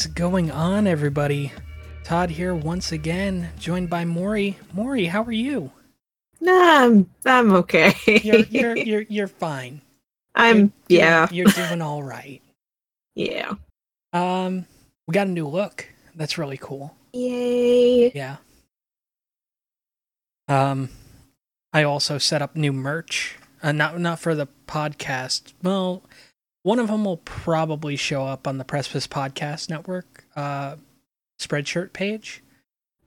is going on, everybody? Todd here once again, joined by Maury. Maury, how are you? Nah, I'm I'm okay. You're you're you're, you're fine. I'm You're- yeah You're doing all right. yeah. Um, we got a new look. That's really cool. Yay! Yeah. Um, I also set up new merch. Uh, not not for the podcast. Well, one of them will probably show up on the Precipice Podcast Network uh, Spreadshirt page.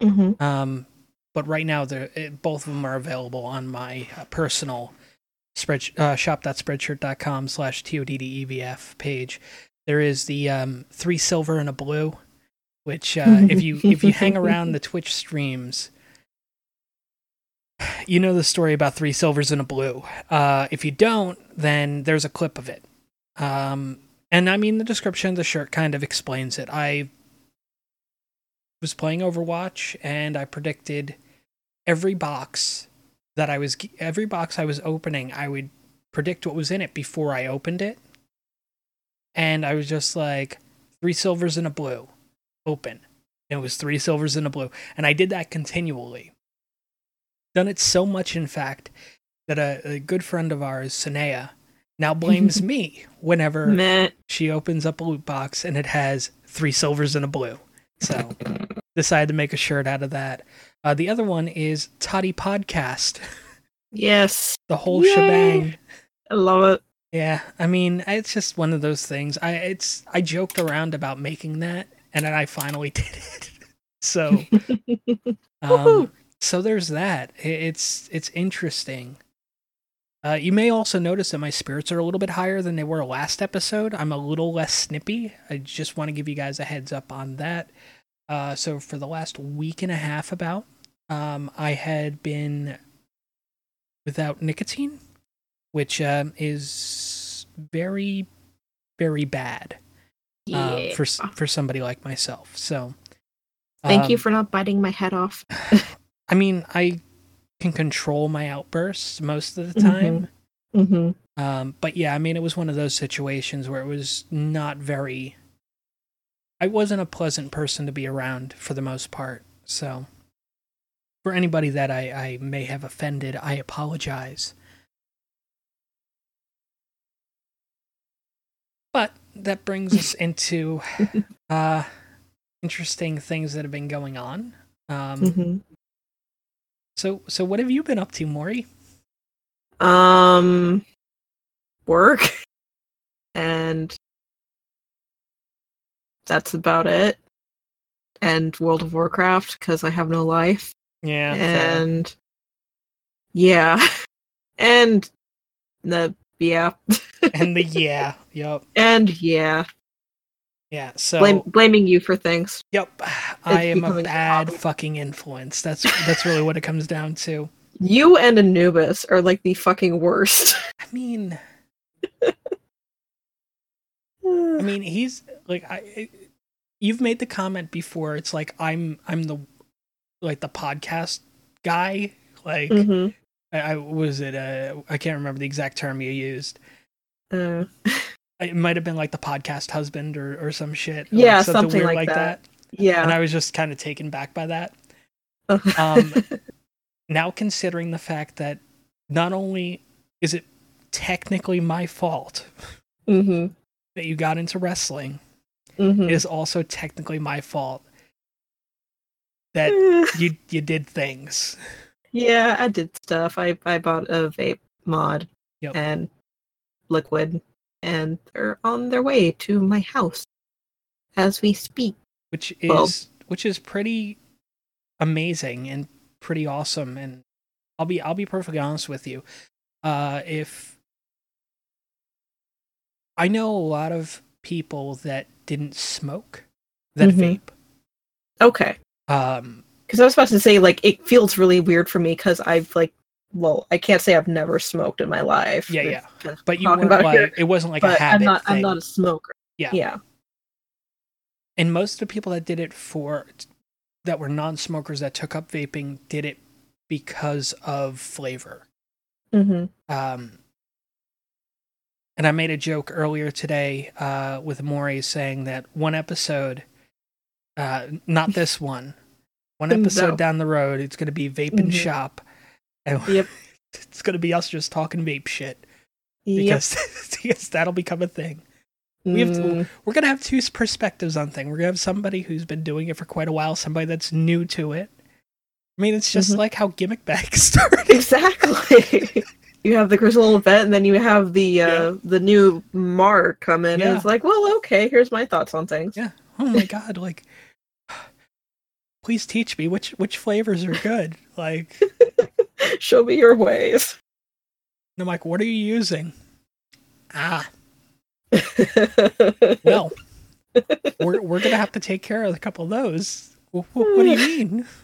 hmm Um, but right now, they're, it, both of them are available on my uh, personal spread uh, shop.spreadshirt.com slash toddevf page. There is the um, three silver and a blue, which uh, if you if you hang around the Twitch streams, you know the story about three silvers and a blue. Uh, if you don't, then there's a clip of it. Um, and I mean, the description of the shirt kind of explains it. I was playing Overwatch and I predicted every box that I was every box I was opening, I would predict what was in it before I opened it. And I was just like three silvers and a blue. Open. And it was three silvers and a blue. And I did that continually. Done it so much in fact that a, a good friend of ours, Sanea, now blames me whenever Meh. she opens up a loot box and it has three silvers and a blue. So decided to make a shirt out of that. Uh, the other one is Toddy Podcast, Yes, the whole Yay! shebang. I love it. Yeah, I mean, it's just one of those things. I it's I joked around about making that, and then I finally did it. So, um, so there's that. It's it's interesting. Uh, you may also notice that my spirits are a little bit higher than they were last episode. I'm a little less snippy. I just want to give you guys a heads up on that. Uh, so for the last week and a half, about, um, I had been without nicotine, which um, is very, very bad uh, Yeah. for for somebody like myself. So, Thank you um, for not biting my head off. I mean, I can control my outbursts most of the time. hmm Um, but yeah, I mean, it was one of those situations where it was not very. I wasn't a pleasant person to be around for the most part. So, for anybody that I, I may have offended, I apologize. But that brings us into uh, interesting things that have been going on. Um, hmm So, so what have you been up to, Maury? Um, work, and that's about it. And World of Warcraft because I have no life. Yeah, and yeah, and the yeah, and the yeah, yep, and yeah, yeah. So, blame, blaming you for things. Yep, I am a becoming a bad fucking influence. That's that's really what it comes down to. You and Anubis are like the fucking worst. I mean, I mean, he's like I. You've made the comment before. It's like I'm I'm the like the podcast guy. Like Mhm. I, I was it. Uh, I can't remember the exact term you used. Uh, It might have been like the podcast husband or or some shit. Yeah, something like that. yeah. And I was just kind of taken back by that. Um, now considering the fact that not only is it technically my fault hmm that you got into wrestling, hmm it is also technically my fault that you you did things. yeah, I did stuff. I I bought a vape mod Yep. and liquid, and they're on their way to my house as we speak. which is Well- which is pretty amazing and pretty awesome and I'll be I'll be perfectly honest with you. Uh if I know a lot of people that didn't smoke that Mhm. vape. Okay. Um Because I was about to say, like, it feels really weird for me because I've like, well, I can't say I've never smoked in my life. Yeah, yeah. but you weren't about it like it wasn't like a habit I'm not. thing. I'm not a smoker. Yeah. Yeah. and most of the people that did it for that were non-smokers that took up vaping did it because of flavor. hmm Um and I made a joke earlier today uh, with Maury saying that one episode, uh, not this one, one episode No. down the road, it's going to be Vape and Mhm. Shop. And Yep. it's going to be us just talking vape shit Yep. because, because that'll become a thing. we have to- Mm, We're going to have two perspectives on thing. We're going to have somebody who's been doing it for quite a while, somebody that's new to it. I mean, it's just Mhm. like how gimmick bags started. exactly. you have the Grizzle event, and then you have the uh, Yeah. the new Mark come in, Yeah. and it's like, well, okay, here's my thoughts on things. Yeah. Oh my god, like please teach me which which flavors are good. Like Show me your ways. and I'm like, what are you using? Ah, well, we're we're gonna have to take care of a couple of those. Wh- wh- What, do you mean?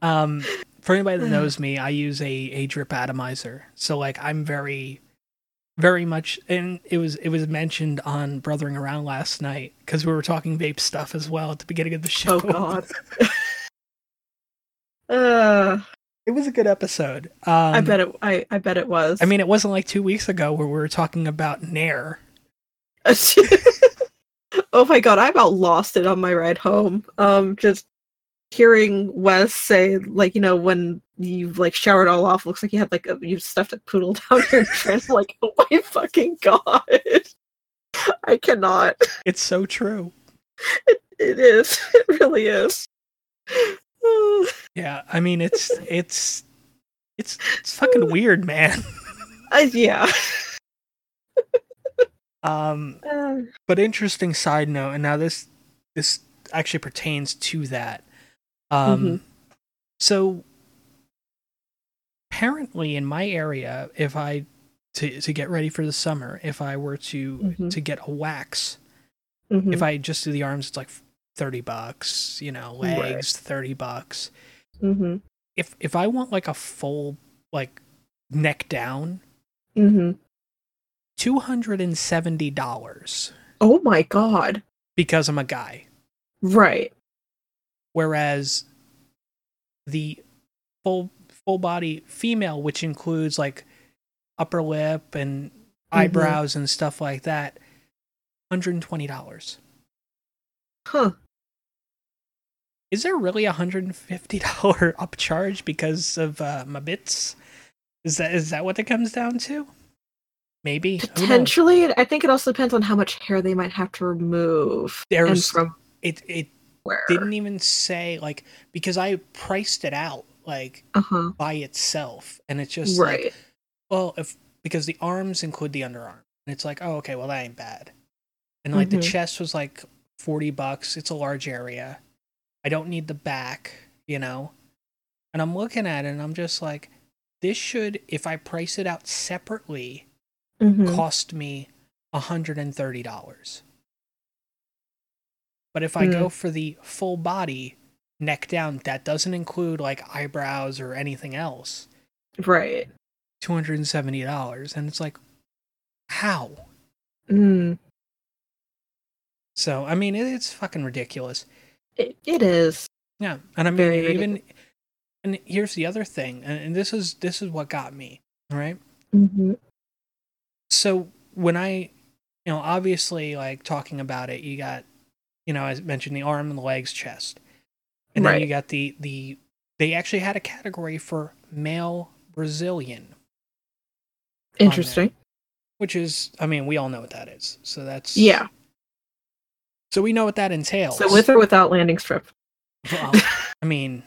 Um, for anybody that knows me, I use a a drip atomizer. So like, I'm very, very much, and it was it was mentioned on Brothering Around last night because we were talking vape stuff as well at the beginning of the show. oh God. Uh, It was a good episode. Um, I bet it. I, I bet it was. I mean, it wasn't like two weeks ago where we were talking about Nair. oh my god, I about lost it on my ride home. Um, just hearing Wes say, like, you know, when you've like showered all off, looks like you had like a, you stuffed a poodle down your dress. like, oh my fucking god, I cannot. It's so true. it, It is. It really is. Yeah, I mean, it's it's it's it's fucking weird, man. Uh, yeah. Um, Uh, but interesting side note, and now this this actually pertains to that. Um, Mhm. so apparently in my area, if I to to get ready for the summer, if I were to Mhm. to get a wax, mhm. if I just do the arms, it's like thirty bucks. You know, Right. legs thirty bucks. Mhm. If if I want like a full like neck down, Mhm. two hundred and seventy dollars Oh my god. because I'm a guy. Right. Whereas the full full body female, which includes like upper lip and eyebrows and stuff like that, hundred and twenty dollars. Huh. Is there really a hundred and fifty dollar upcharge because of uh, my bits? Is that is that what it comes down to? Maybe Potentially, I think it also depends on how much hair they might have to remove There's from it. It where. didn't even say like because I priced it out like Uh huh. by itself, and it's just like Right. well if because the arms include the underarm, and it's like oh okay well that ain't bad, and like the Mhm. chest was like forty bucks. It's a large area. I don't need the back, you know, and I'm looking at it and I'm just like this should if I price it out separately Mhm. cost me $130. But if I go for the full body neck down, that doesn't include like eyebrows or anything else, Right. $270. And it's like, how? Mm. So, I mean, it, it's fucking ridiculous. It, it is. Yeah. And I mean, Very even, and here's the other thing, and, and this is, this is what got me, right. Mm-hmm. so when I, you know, obviously like talking about it, you got, you know, I mentioned, the arm and the legs, chest, and then you got the the. They actually had a category for male Brazilian, Interesting. which is, I mean, we all know what that is. So that's Yeah. So we know what that entails. So with or without landing strip. Well, I mean,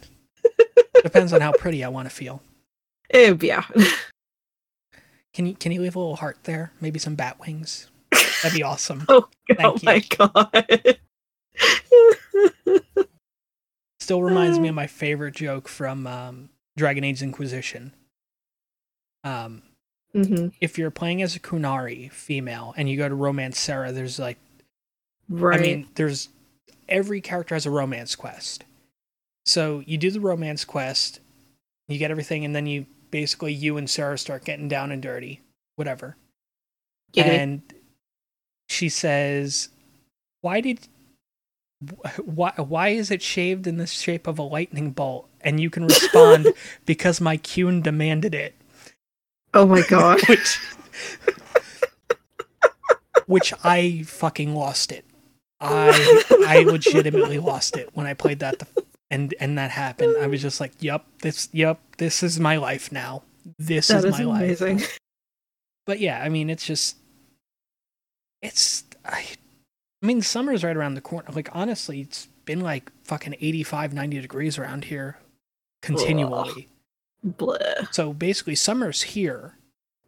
depends on how pretty I want to feel. Eh, yeah. Can you can you leave a little heart there? Maybe some bat wings. That'd be awesome. oh, Thank oh you. my god. Still reminds me of my favorite joke from um, Dragon Age Inquisition. Um, hmm if you're playing as a Qunari female and you go to romance Sera, there's like, Right. I mean, there's every character has a romance quest. So you do the romance quest, you get everything, and then you basically you and Sera start getting down and dirty, whatever. Giggity. And she says, "Why did why why is it shaved in the shape of a lightning bolt?" And you can respond, "Because my Qun demanded it." oh my god. which Which I fucking lost it. I I legitimately lost it when I played that the, and and that happened. I was just like, "Yep, this yep, this is my life now. This That is is my life." Amazing. But yeah, I mean, it's just it's I I mean, summer's right around the corner. Like honestly, it's been like fucking 85 90 degrees around here continually. Blah. So basically summer's here.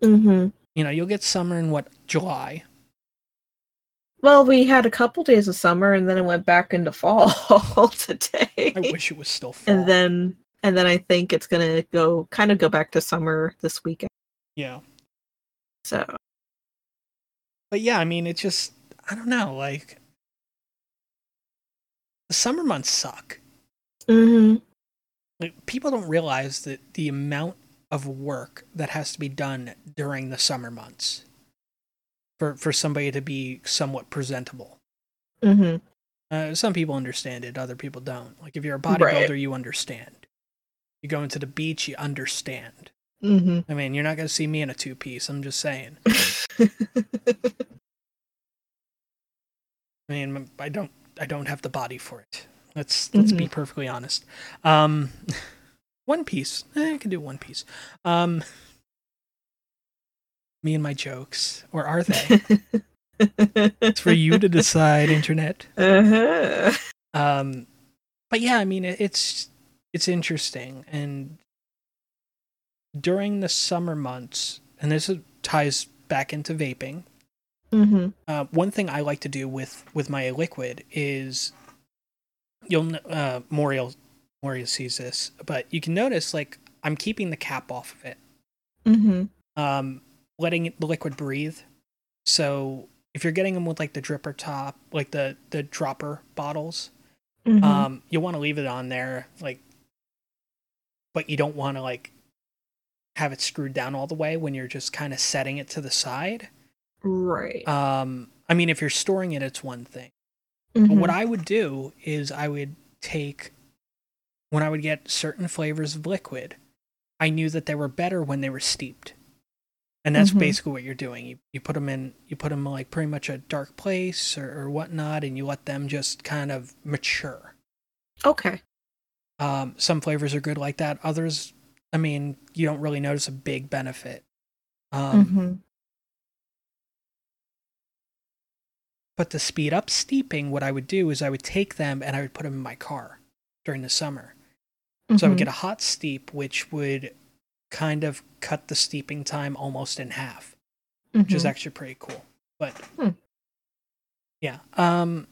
hmm You know, you'll get summer in what July. Well, we had a couple days of summer, and then it went back into fall today. I wish it was still fall. and then, and then I think it's gonna go kind of go back to summer this weekend. yeah. So But yeah, I mean, it's just I don't know, like the summer months suck. hmm Like, people don't realize that the amount of work that has to be done during the summer months for for somebody to be somewhat presentable. hmm Uh, some people understand it, other people don't. Like if you're a Right. bodybuilder, you understand. You go into the beach, you understand. hmm I mean, you're not going to see me in a two piece. I'm just saying. I mean, I don't, I don't have the body for it. Let's let's be perfectly honest. Um, one piece, eh, I can do one piece. Um, me and my jokes, or are they? it's for you to decide, internet. uh-huh. Um, but yeah, I mean, it, it's it's interesting, and during the summer months, and this ties back into vaping. hmm Uh, one thing I like to do with with my liquid is you'll uh Moriel Moriel sees this, but you can notice like I'm keeping the cap off of it, hmm um, letting the liquid breathe. So if you're getting them with like the dripper top, like the the dropper bottles, hmm um, you want to leave it on there, like, but you don't want to like have it screwed down all the way when you're just kind of setting it to the side. right. Um, I mean, if you're storing it, it's one thing. But Mhm. what I would do is I would take when I would get certain flavors of liquid, I knew that they were better when they were steeped. And that's Mhm. basically what you're doing. You you put them in you put them in like pretty much a dark place or, or whatnot, and you let them just kind of mature. okay. Um, some flavors are good like that. Others, I mean, you don't really notice a big benefit. Um, hmm But to speed up steeping, what I would do is I would take them and I would put them in my car during the summer. So I would get a hot steep, which would kind of cut the steeping time almost in half, which is actually pretty cool. But Hmm. yeah, um,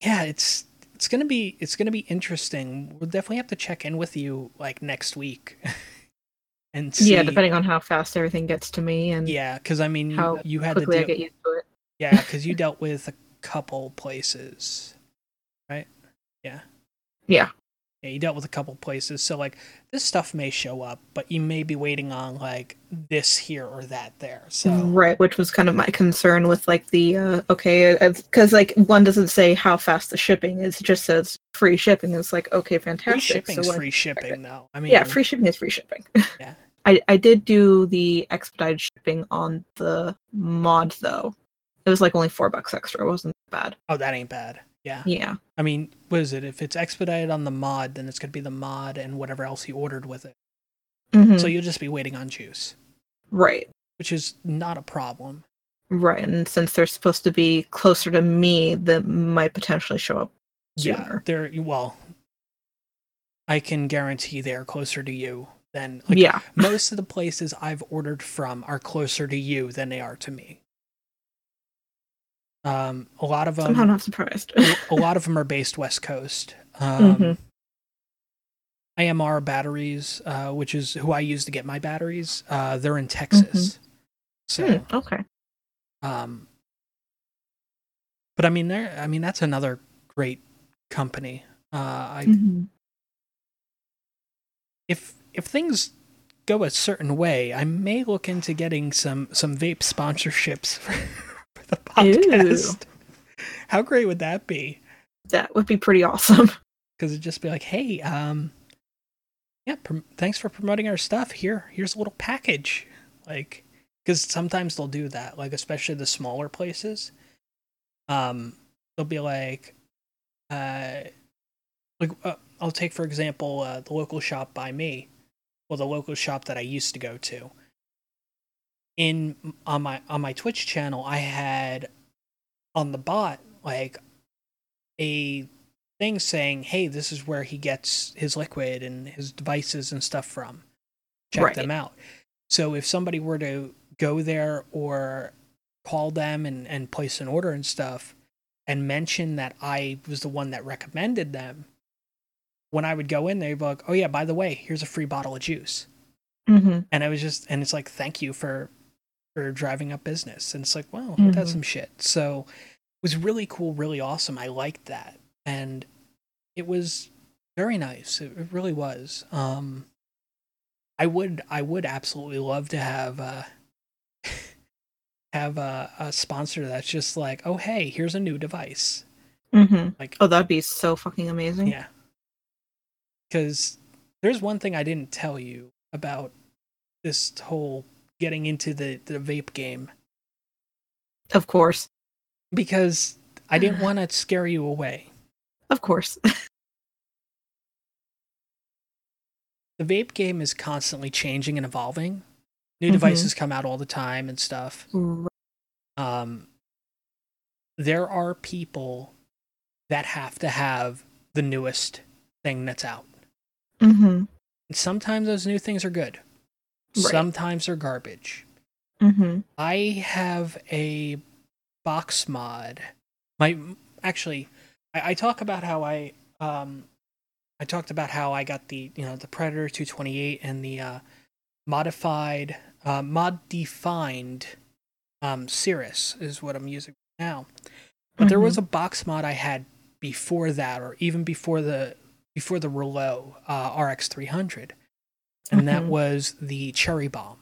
yeah, it's it's gonna be it's gonna be interesting. We'll definitely have to check in with you like next week and see. yeah, depending on how fast everything gets to me and Yeah, because I mean, you, how you had to quickly I get used to it. yeah, because you dealt with a couple places, right? Yeah. Yeah. Yeah, you dealt with a couple places. So like this stuff may show up, but you may be waiting on like this here or that there. So Right, which was kind of my concern with like the uh okay, because like one doesn't say how fast the shipping is, it just says free shipping. It's like okay, free fantastic. shipping's so when- free shipping though. I mean yeah, free shipping is free shipping. Yeah. I I did do the expedited shipping on the mod though. It was like only four bucks extra. It wasn't bad. Oh, that ain't bad. Yeah. Yeah. I mean, what is it? If it's expedited on the mod, then it's gonna be the mod and whatever else you ordered with it. Mhm. So you'll just be waiting on juice, right. which is not a problem. Right. And since they're supposed to be closer to me, that might potentially show up Yeah, sooner. they're well. I can guarantee they're closer to you than like yeah. most of the places I've ordered from are closer to you than they are to me. Um, a lot of them. Somehow not surprised. a lot of them are based West Coast. Um, Mhm. IMR batteries, uh, which is who I use to get my batteries, uh, they're in Texas. So, Hmm, okay. um, but I mean, there. I mean, that's another great company. Uh, I Mhm. if if things go a certain way, I may look into getting some some vape sponsorships for, podcast. How great would that be? That would be pretty awesome. Because it'd just be like, hey, um, yeah, prom- thanks for promoting our stuff. Here, here's a little package. Like, because sometimes they'll do that, like especially the smaller places. Um, they'll be like, uh, like uh, I'll take for example uh, the local shop by me, well the local shop that I used to go to. In on my on my Twitch channel, I had on the bot like a thing saying, "Hey, this is where he gets his liquid and his devices and stuff from. Check Right. them out." So if somebody were to go there or call them and, and place an order and stuff and mention that I was the one that recommended them, when I would go in there, they'd be like, oh, yeah, by the way, here's a free bottle of juice. Mm-hmm. And I was just, and it's like, thank you for for driving up business. And it's like, wow, that's Mhm. some shit. So it was really cool, really awesome. I liked that. And it was very nice. It, it really was. Um, I would, I would absolutely love to have, uh, have a, a sponsor that's just like, oh, hey, here's a new device. Mm-hmm. Like, Oh, that'd be so fucking amazing. yeah. Because there's one thing I didn't tell you about this whole getting into the, the vape game Of course. because I didn't want to scare you away. Of course. The vape game is constantly changing and evolving. New Mhm. devices come out all the time and stuff. Right. Um, there are people that have to have the newest thing that's out. Mm-hmm. And sometimes those new things are good. Right. Sometimes they're garbage. Mm-hmm. I have a box mod. My actually, I, I talk about how I um, I talked about how I got the you know the Predator 228 and the uh, modified uh, mod defined um, Cirrus is what I'm using now. But there was a box mod I had before that, or even before the before the Reuleaux uh, RX 300, and that Mhm. was the Cherry Bomb.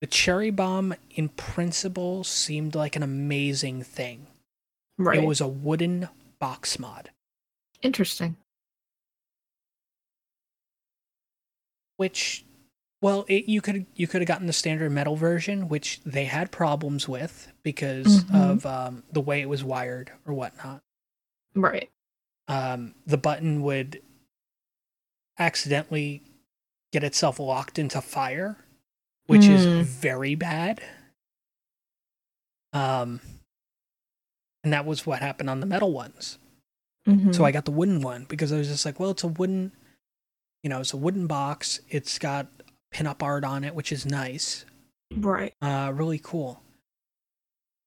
The Cherry Bomb, in principle, seemed like an amazing thing. Right. It was a wooden box mod, interesting. which, well, it, you could you could have gotten the standard metal version, which they had problems with because Mhm. of um, the way it was wired or whatnot. Right. um, the button would accidentally get itself locked into fire, which Mm. is very bad. Um, and that was what happened on the metal ones. Mm-hmm. So I got the wooden one because I was just like, well, it's a wooden, you know, it's a wooden box. It's got pinup art on it, which is nice. right. Uh, really cool.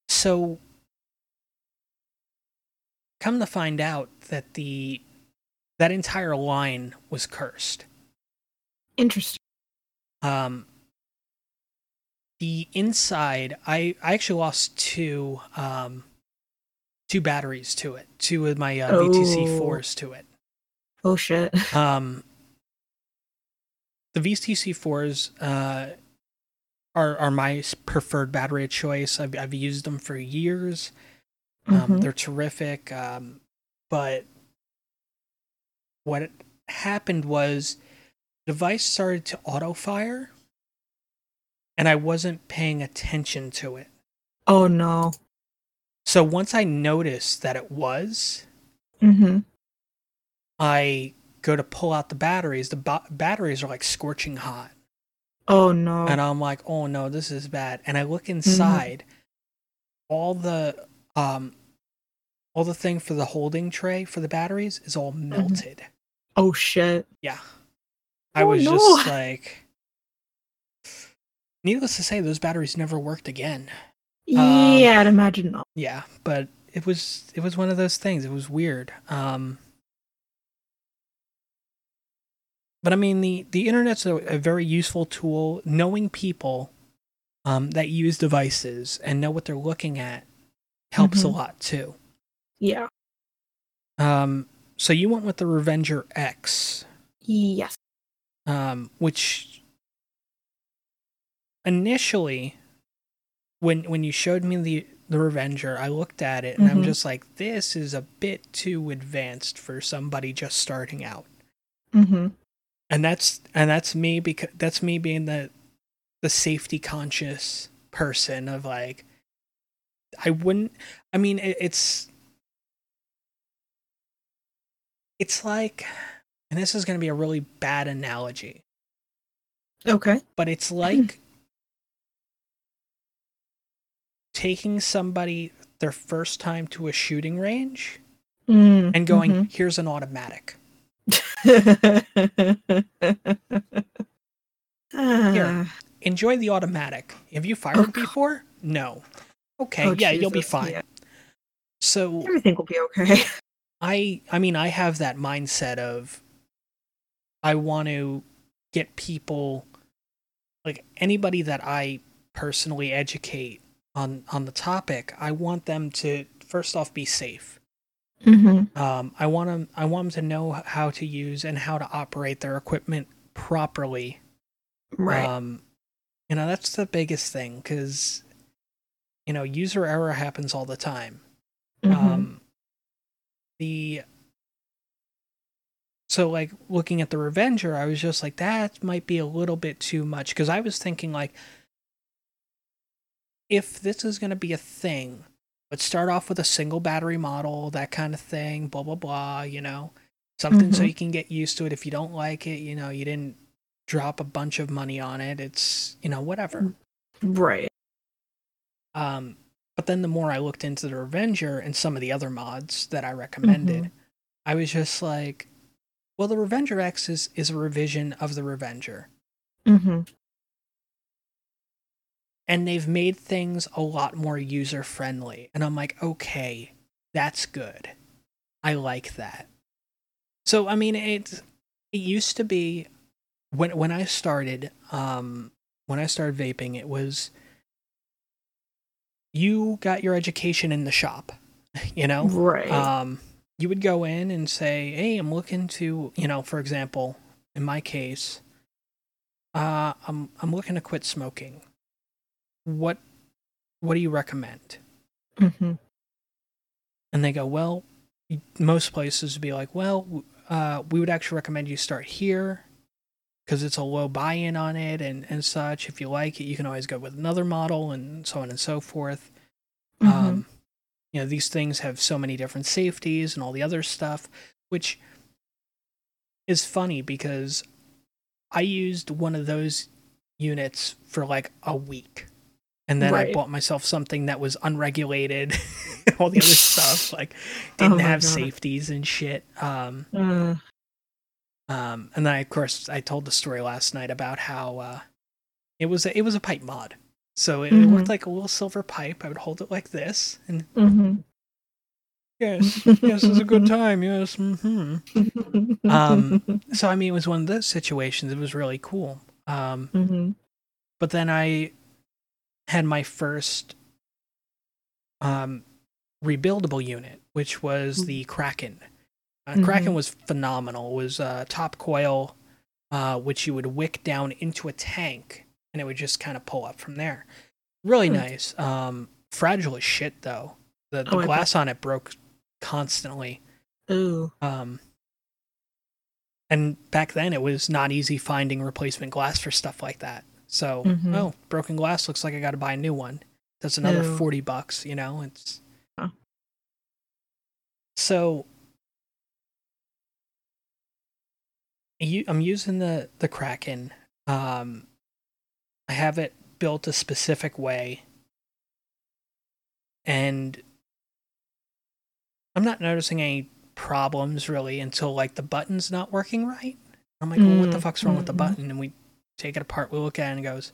So, come to find out that the that entire line was cursed. Interesting. Um, the inside, I I actually lost two um two batteries to it, two of my uh, VTC Oh. fours to it. Oh shit. Um, the VTC fours uh, are are my preferred battery of choice. I've I've used them for years. Um, Mhm. They're terrific. Um, but what happened was, the device started to auto fire, and I wasn't paying attention to it. Oh no. So once I noticed that it was, Mm-hmm. I go to pull out the batteries. The ba- batteries are like scorching hot. Oh no. and I'm like, oh no, this is bad. And I look inside, all the um, all the thing for the holding tray for the batteries is all melted. Oh shit. Yeah, I Oh, was no. just like, needless to say, those batteries never worked again. Um, yeah, I'd imagine not. Yeah, but it was it was one of those things. It was weird. Um, but I mean, the the internet's a, a very useful tool. Knowing people um, that use devices and know what they're looking at helps a Mhm. lot too. Yeah. Um, so you went with the Revenger X, Yes. um, which initially, when when you showed me the the Revenger, I looked at it and I'm Mhm. just like, this is a bit too advanced for somebody just starting out. Mm-hmm. And that's and that's me because that's me being the the safety conscious person of like I wouldn't I mean it, it's it's like and this is going to be a really bad analogy Okay. but it's like taking somebody their first time to a shooting range Mm, and going mhm. here's an automatic Ah, enjoy the automatic have you fired Oh, before no okay oh, yeah you'll be Jesus, fine yeah. so Everything will be okay. I I mean I have that mindset of I want to get people like anybody that I personally educate on on the topic, I want them to first off be safe. Mm-hmm. Um I want them I want them to know how to use and how to operate their equipment properly. Right. Um you know, that's the biggest thing cuz you know, user error happens all the time. Mhm. um the so like looking at the revenger i was just like that might be a little bit too much because i was thinking like if this is going to be a thing let's start off with a single battery model that kind of thing blah blah blah you know something so Mhm. you can get used to it if you don't like it you know you didn't drop a bunch of money on it it's you know whatever right. um, but then the more I looked into the Revenger and some of the other mods that I recommended, I was just like, well, the Revenger X is, is a revision of the Revenger. Mm-hmm. And they've made things a lot more user friendly. And I'm like, okay, that's good. I like that. So I mean it it used to be when when I started, um when I started vaping, it was you got your education in the shop, you know? Right. um, you would go in and say, "Hey, I'm looking to, you know, for example, in my case, uh, I'm I'm looking to quit smoking. What what do you recommend?" mm-hmm. And they go, "Well, most places would be like, well, uh, we would actually recommend you start here." Because it's a low buy-in on it and, and such. If you like it, you can always go with another model and so on and so forth. Mm-hmm. Um, you know, these things have so many different safeties and all the other stuff, which is funny because I used one of those units for like a week. And then I bought myself something that was unregulated, all the other stuff, like didn't Oh have God. safeties and shit. Um, Uh, um, and then I, of course, I told the story last night about how uh, it was a, it was a pipe mod. So it, it Mhm. looked like a little silver pipe. I would hold it like this, and mm-hmm. yes, yes, it's a good time. Yes. Mm-hmm. Um, So I mean, it was one of those situations. It was really cool. Um, mm-hmm. but then I had my first um, rebuildable unit, which was the Kraken. Uh, Kraken Mhm. was phenomenal. It was uh, top coil, uh, which you would wick down into a tank, and it would just kind of pull up from there. Really Hmm. nice. Um, fragile as shit, though. The, the Oh, glass on it broke constantly. Ooh. Um, and back then, it was not easy finding replacement glass for stuff like that. So, Mhm. oh, broken glass looks like I got to buy a new one. That's another Ew. forty bucks. You know, it's Huh. so. You, I'm using the the Kraken. Um, I have it built a specific way, and I'm not noticing any problems really until like the button's not working right. I'm like, well, what the Mm, fuck's wrong with the mhm. button? And we take it apart. We look at it and it goes,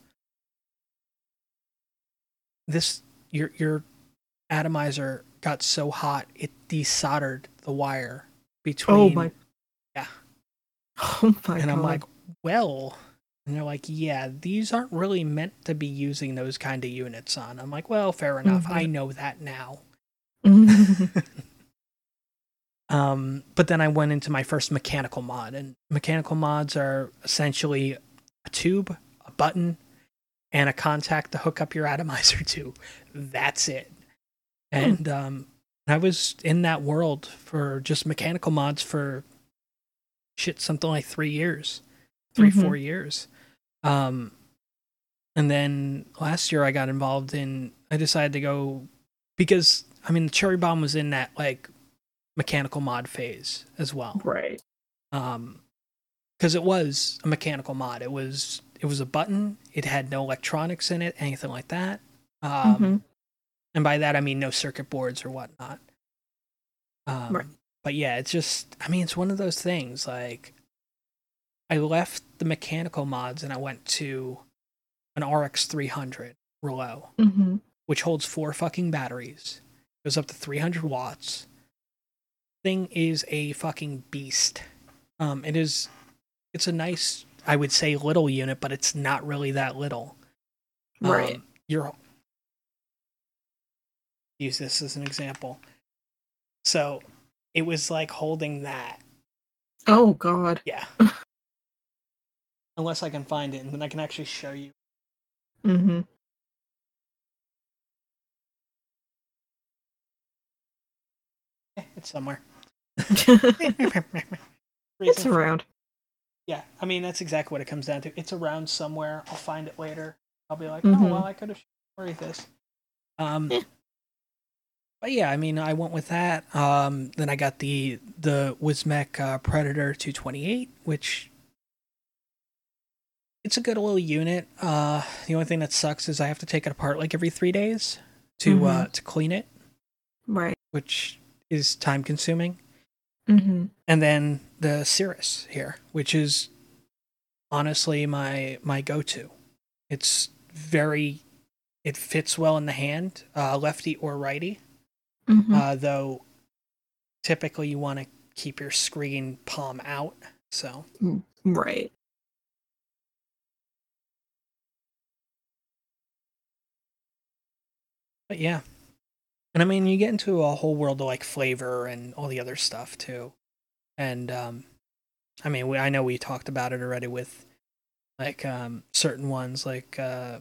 this your your atomizer got so hot it desoldered the wire between. Oh my. Oh my and I'm like, well. And they're like, yeah, these aren't really meant to be using those kind of units on. I'm like, well, fair enough. Mhm. I know that now. Mhm. Um, but then I went into my first mechanical mod, and mechanical mods are essentially a tube, a button, and a contact to hook up your atomizer to. That's it. And um, I was in that world for just mechanical mods for shit, something like three years, 3 Mhm. four years. Um, and then last year I got involved in. I decided to go because I mean, the cherry bomb was in that like mechanical mod phase as well. Right. Um, because it was a mechanical mod. It was it was a button. It had no electronics in it, anything like that. Um, Mhm. and by that I mean no circuit boards or whatnot. Um, Right. But yeah, it's just I mean it's one of those things like I left the mechanical mods and I went to an RX 300 Reuleaux, Mhm. which holds four fucking batteries. Goes up to 300 watts. Thing is a fucking beast. Um, it is. It's a nice, I would say, little unit, but it's not really that little. Right. Um, you're use this as an example. So it was like holding that. Oh God. Yeah. Unless I can find it, and then I can actually show you. Mm-hmm. Eh, It's somewhere. it's around. Yeah, I mean that's exactly what it comes down to. It's around somewhere. I'll find it later. I'll be like, Mhm. oh well, I could have worried this. Um, Yeah. But yeah, I mean, I went with that. Um, then I got the the Wismec uh, Predator 228, which it's a good little unit. Uh, the only thing that sucks is I have to take it apart like every three days to uh, to clean it, Right. which is time consuming. Mm-hmm. and then the Cirrus here, which is honestly my my go-to. It's very it fits well in the hand, uh, lefty or righty. Mm-hmm. Uh, though typically you want to keep your screen palm out. So right. But yeah. And I mean, you get into a whole world of like flavor and all the other stuff too. And um I mean, we, I know we talked about it already with like um certain ones like uh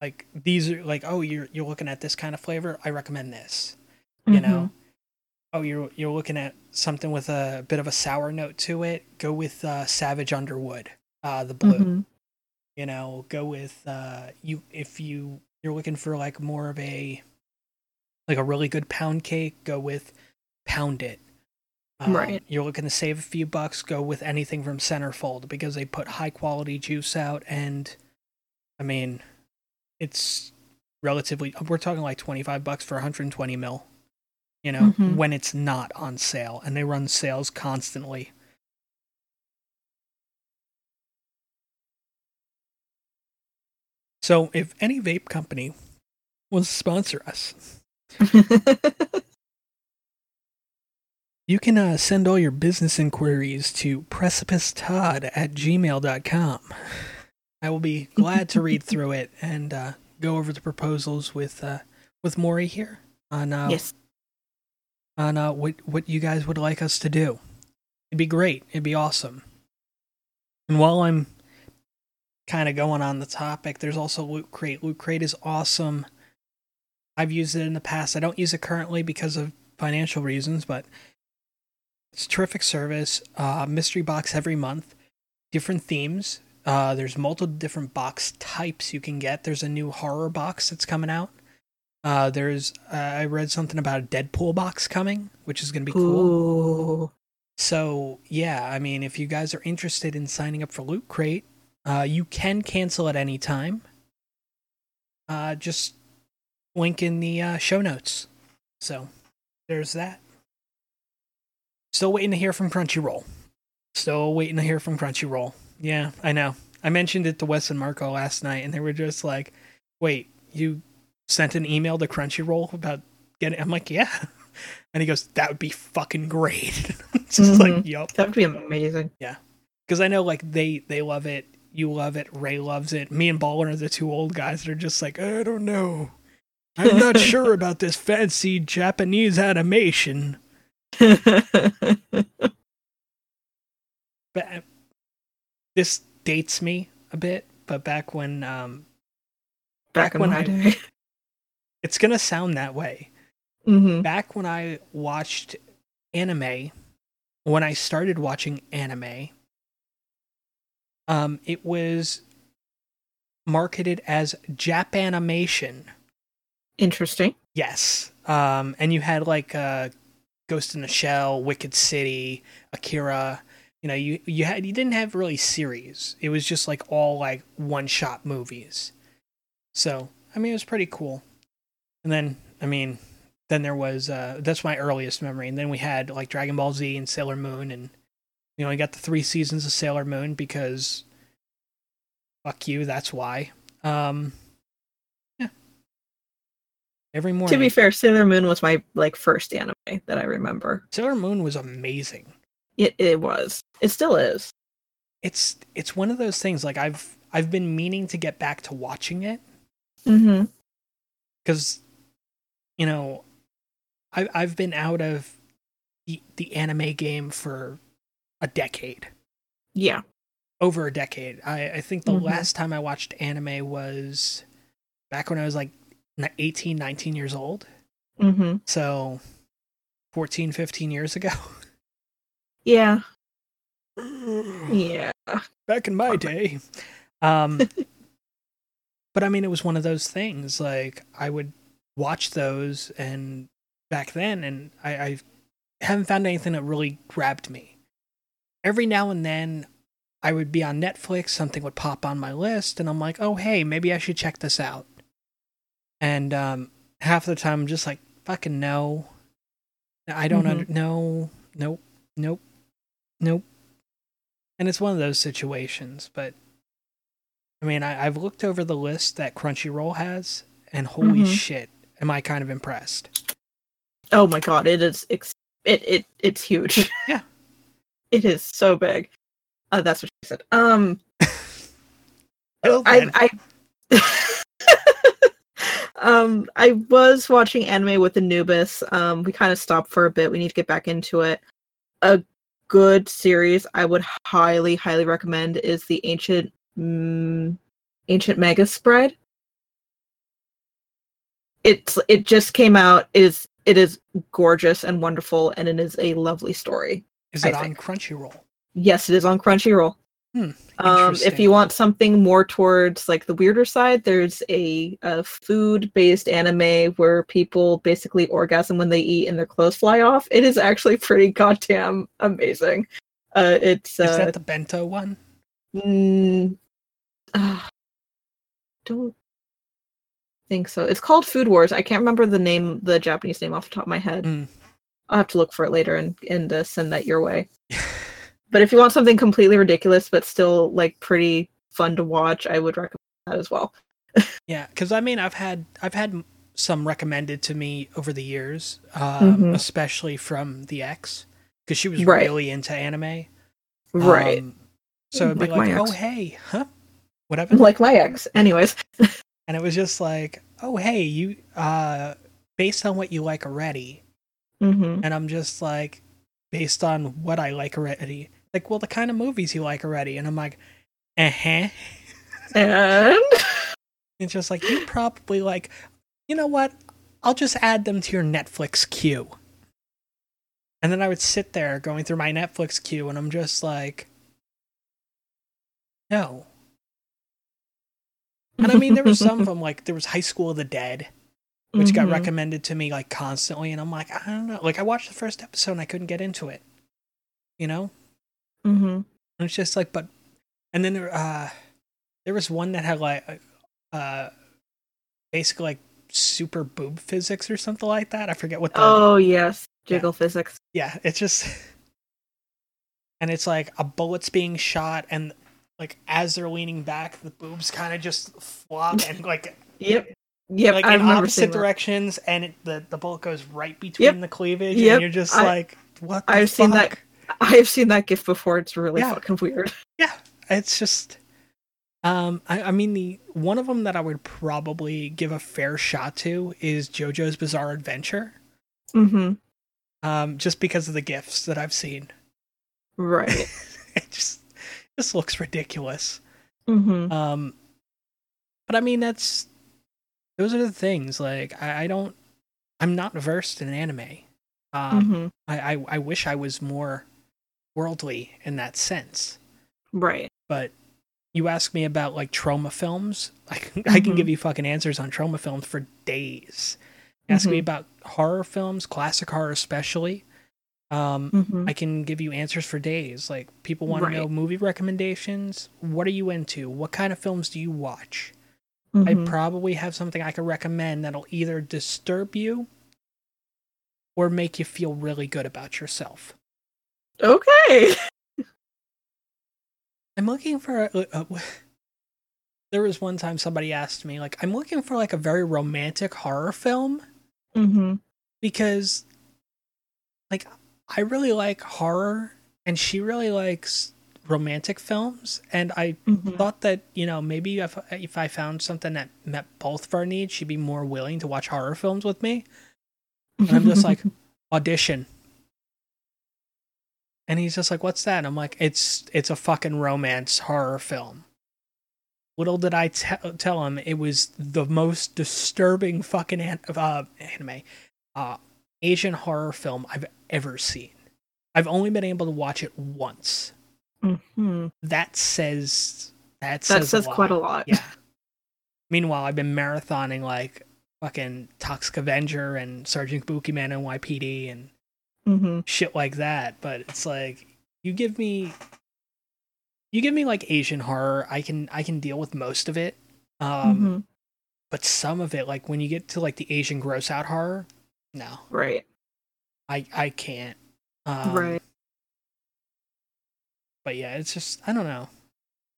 like these are like oh you're you're looking at this kind of flavor, I recommend this. You know. Oh, you're you're looking at something with a bit of a sour note to it, go with uh Savage Underwood, uh the blue Mhm. you know go with uh you if you you're looking for like more of a like a really good pound cake go with pound it Um, Right. you're looking to save a few bucks go with anything from centerfold because they put high quality juice out and i mean it's relatively we're talking like 25 bucks for 120 mil you know Mhm. when it's not on sale and they run sales constantly So if any vape company wants to sponsor us, you can uh, send all your business inquiries to precipicetodd at gmail.com. I will be glad to read through it and uh, go over the proposals with uh, with Maury here on uh, yes. on uh, what what you guys would like us to do. It'd be great. It'd be awesome. And while I'm kind of going on the topic, there's also Loot Crate. Loot Crate is awesome. I've used it in the past. I don't use it currently because of financial reasons, but it's a terrific service. Uh, mystery box every month, different themes. Uh, there's multiple different box types you can get. There's a new horror box that's coming out. Uh, there's uh, I read something about a Deadpool box coming, which is going to be cool. Ooh. So yeah, I mean, if you guys are interested in signing up for Loot Crate, uh, you can cancel at any time. Uh, just link in the uh, show notes. So there's that. Still waiting to hear from Crunchyroll. Still waiting to hear from Crunchyroll. Yeah, I know. I mentioned it to Wes and Marco last night, and they were just like, "Wait, you sent an email to Crunchyroll about getting?" I'm like, "Yeah." And he goes, "That would be fucking great." it's just like, "Yup." That would be amazing. Yeah, because I know like they they love it, you love it, Ray loves it. Me and Baldwin are the two old guys that are just like, I don't know, I'm not sure about this fancy Japanese animation. But uh, this dates me a bit. But back when um, Back in when I- day. it's gonna sound that way. hmm Back when I watched anime, when I started watching anime, um, it was marketed as Japanimation. Interesting. Yes. Um, and you had like uh, Ghost in the Shell, Wicked City, Akira. You know, you you had you didn't have really series. It was just like all like one shot movies. So I mean, it was pretty cool. And then I mean, then there was uh, that's my earliest memory. And then we had like Dragon Ball Z and Sailor Moon, and you know, I got the three seasons of Sailor Moon because fuck you. That's why. Um, yeah. Every morning. To be fair, Sailor Moon was my like first anime that I remember. Sailor Moon was amazing. It it was. It still is. It's it's one of those things like I've I've been meaning to get back to watching it Mm-hmm. because you know I I've been out of the the anime game for a decade. Yeah. Over a decade. I I think the Mhm. last time I watched anime was back when I was like n- 18, 19 years old. Mm-hmm. So 14, 15 years ago. Yeah. Yeah. back in my day. Um, but I mean, it was one of those things. Like I would watch those, and back then, and I, I haven't found anything that really grabbed me. Every now and then, I would be on Netflix, something would pop on my list, and I'm like, oh hey, maybe I should check this out. And um, half the time, I'm just like, fucking no. I don't Mhm. under no, nope, nope, nope. And it's one of those situations, but I mean, I, I've looked over the list that Crunchyroll has, and holy Mhm. shit, am I kind of impressed. Oh my god, it is ex- it it it's huge. Yeah. It is so big. Uh, that's what she said. Um Well, I. I Um I was watching anime with Anubis. Um we kind of stopped for a bit. We need to get back into it. A good series I would highly highly recommend is the Ancient mm, Ancient Magus' Bride. It's it just came out It is it is gorgeous and wonderful and it is a lovely story. Is I it on think. Crunchyroll? Yes, it is on Crunchyroll. Hmm, Um, if you want something more towards like the weirder side, there's a, a food-based anime where people basically orgasm when they eat and their clothes fly off. It is actually pretty goddamn amazing. Uh, it's Is uh, that the bento one? mm, uh, don't think so. It's called Food Wars. I can't remember the name, the Japanese name off the top of my head. Mm. I'll have to look for it later and and uh, send that your way. But if you want something completely ridiculous but still like pretty fun to watch, I would recommend that as well. Yeah, because I mean, I've had I've had some recommended to me over the years, um, Mhm. especially from the ex, because she was Right. really into anime. Right. Um, so it'd be Like my like, oh hey, huh? Whatever. like my ex. Anyways. and it was just like, oh hey, you uh, based on what you like already, hmm and I'm just like, based on what I like already, like, well, the kind of movies you like already, and I'm like, uh huh. And It's just like you probably like, you know what? I'll just add them to your Netflix queue. And then I would sit there going through my Netflix queue, and I'm just like, no. And I mean, there was some of them like there was High School of the Dead, which got Mhm. recommended to me like constantly, and I'm like, I don't know. Like I watched the first episode, and I couldn't get into it. You know, Mhm. and it's just like, but, and then there, uh, there was one that had like, uh, basically like super boob physics or something like that. I forget what the. Oh yes, jiggle physics. Yeah, it's just, and it's like a bullet's being shot, and like as they're leaning back, the boobs kind of just flop and like Yep. Yep. like I in opposite directions, and it, the the bullet goes right between Yep. the cleavage, Yep. and you're just I- like, what? the I've seen that- fuck? I have seen that gif before. It's really Yeah. fucking weird. yeah it's just um I, I mean the one of them that i would probably give a fair shot to is jojo's bizarre adventure hmm um just because of the gifts that i've seen Right. it just just looks ridiculous hmm um but i mean that's those are the things like i, I don't i'm not versed in anime um hmm I, I i wish i was more worldly in that sense Right. but you ask me about like trauma films, I can, I can give you fucking answers on trauma films for days. Ask me Mhm. about horror films, classic horror especially. Um, Mhm. I can give you answers for days. Like people want to know movie recommendations. What are you into? What kind of films do you watch? I probably have something I could recommend that'll either disturb you or make you feel really good about yourself. Okay. I'm looking for a, there was one time somebody asked me like I'm looking for like a very romantic horror film Mm-hmm. because like I really like horror and she really likes romantic films and I Mm-hmm. thought that you know maybe if if I found something that met both of our needs she'd be more willing to watch horror films with me and I'm just like audition and he's just like what's that? And I'm like it's it's a fucking romance horror film. Little did I tell him it was the most disturbing fucking an- uh, anime uh Asian horror film I've ever seen. I've only been able to watch it once. Hmm that says that says, That says, a quite a lot. Yeah. Meanwhile, I've been marathoning like fucking Toxic Avenger and Sergeant Kabuki Man and NYPD and Mm-hmm. shit like that. But it's like you give me you give me like Asian horror, I can I can deal with most of it. Um hmm but some of it, like when you get to like the Asian gross out horror, no. Right. I I can't. Um, right. but yeah, it's just I don't know.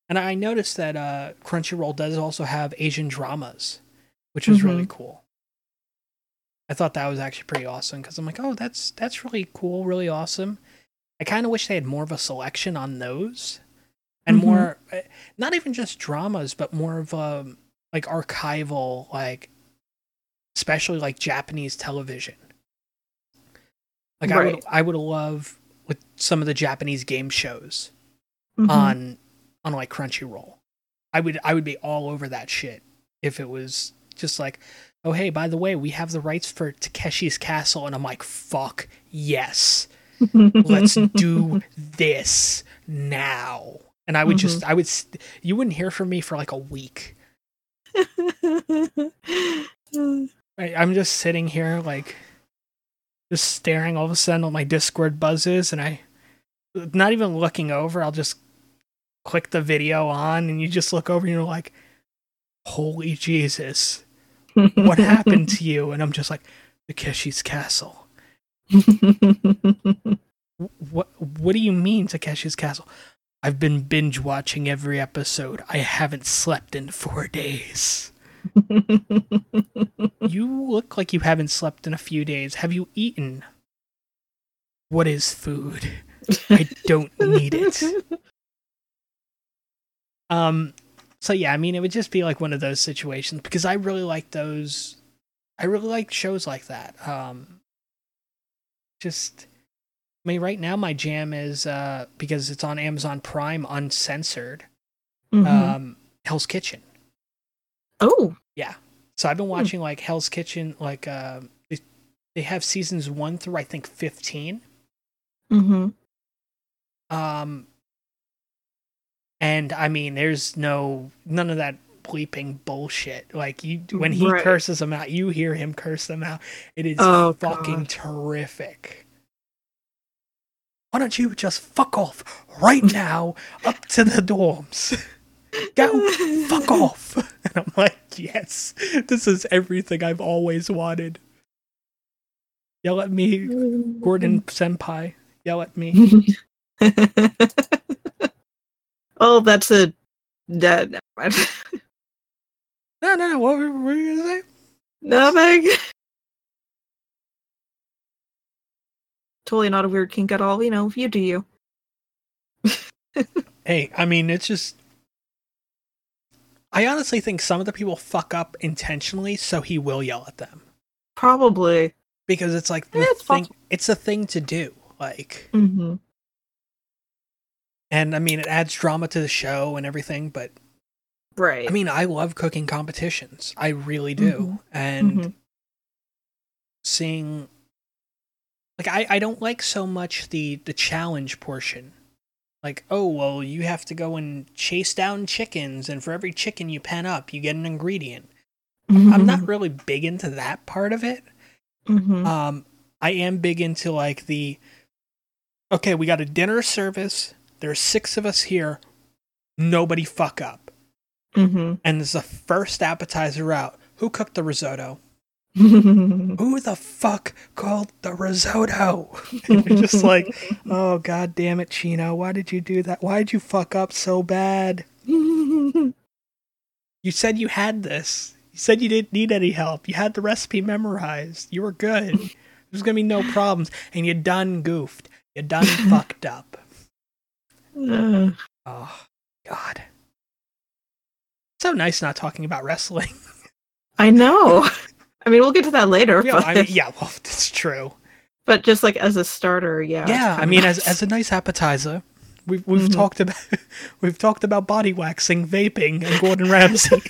And I noticed that uh, Crunchyroll does also have Asian dramas, which is really cool. I thought that was actually pretty awesome because I'm like, oh, that's that's really cool, really awesome. I kind of wish they had more of a selection on those, and Mhm. more, eh, not even just dramas, but more of a like archival, like especially like Japanese television. Like I would I would love with some of the Japanese game shows Mhm. on on like Crunchyroll. I would I would be all over that shit if it was just like, oh hey, by the way, we have the rights for Takeshi's Castle, and I'm like, fuck yes, let's do this now. And I would just mm-hmm. I would you wouldn't hear from me for like a week. I, I'm just sitting here like just staring. All of a sudden, my Discord buzzes, and I not even looking over. I'll just click the video on, and you just look over, and you're like, "Holy Jesus, what happened to you?" And I'm just like, "Takeshi's Castle." What What do you mean, Takeshi's Castle? I've been binge watching every episode. I haven't slept in four days. You look like you haven't slept in a few days. Have you eaten? What is food? I don't need it. Um so yeah, I mean it would just be like one of those situations because I really like those I really like shows like that. Um just I mean right now my jam is uh because it's on Amazon Prime uncensored. Mhm. Um Hell's Kitchen. oh. Yeah, so I've been Hmm. watching like Hell's Kitchen, like uh, they, they have seasons one through I think fifteen. hmm Um, and I mean, there's no none of that bleeping bullshit. Like you, when he Right. curses them out, you hear him curse them out. It is Oh, fucking God. terrific. Why don't you just fuck off right now up to the dorms? Go fuck off. And I'm like, yes, this is everything I've always wanted. Yell at me, Gordon Senpai. Yell at me. Oh, that's a dead. No, no, no. What were, what were you gonna say? Nothing. Totally not a weird kink at all. You know, you do you. Hey, I mean, it's just. I honestly think some of the people fuck up intentionally, so he will yell at them Probably. because it's like the Yeah, it's thing. possible. It's a thing to do, like, Mm-hmm. And I mean, it adds drama to the show and everything. But Right. I mean, I love cooking competitions. I really do, Mhm. and Mhm. seeing like I, I don't like so much the the challenge portion like, oh, well, you have to go and chase down chickens, and for every chicken you pen up, you get an ingredient. I'm not really big into that part of it. Mhm. Um, I am big into like the okay, we got a dinner service. There's six of us here. Nobody fuck up. Mhm. And there's the first appetizer out. Who cooked the risotto? Who the fuck called the risotto? You're just like, oh god damn it, Chino, why did you do that? Why did you fuck up so bad? You said you had this. You said you didn't need any help. You had the recipe memorized. You were good. There's gonna be no problems. And you done goofed. You done fucked up. Uh, Oh God. So nice not talking about wrestling. I know. I mean, we'll get to that later, yeah, but, I mean, yeah, well, it's true. but just like as a starter, yeah. Yeah, I mean, as nice. as a nice appetizer, we've we've Mhm. talked about we've talked about body waxing, vaping, and Gordon Ramsay.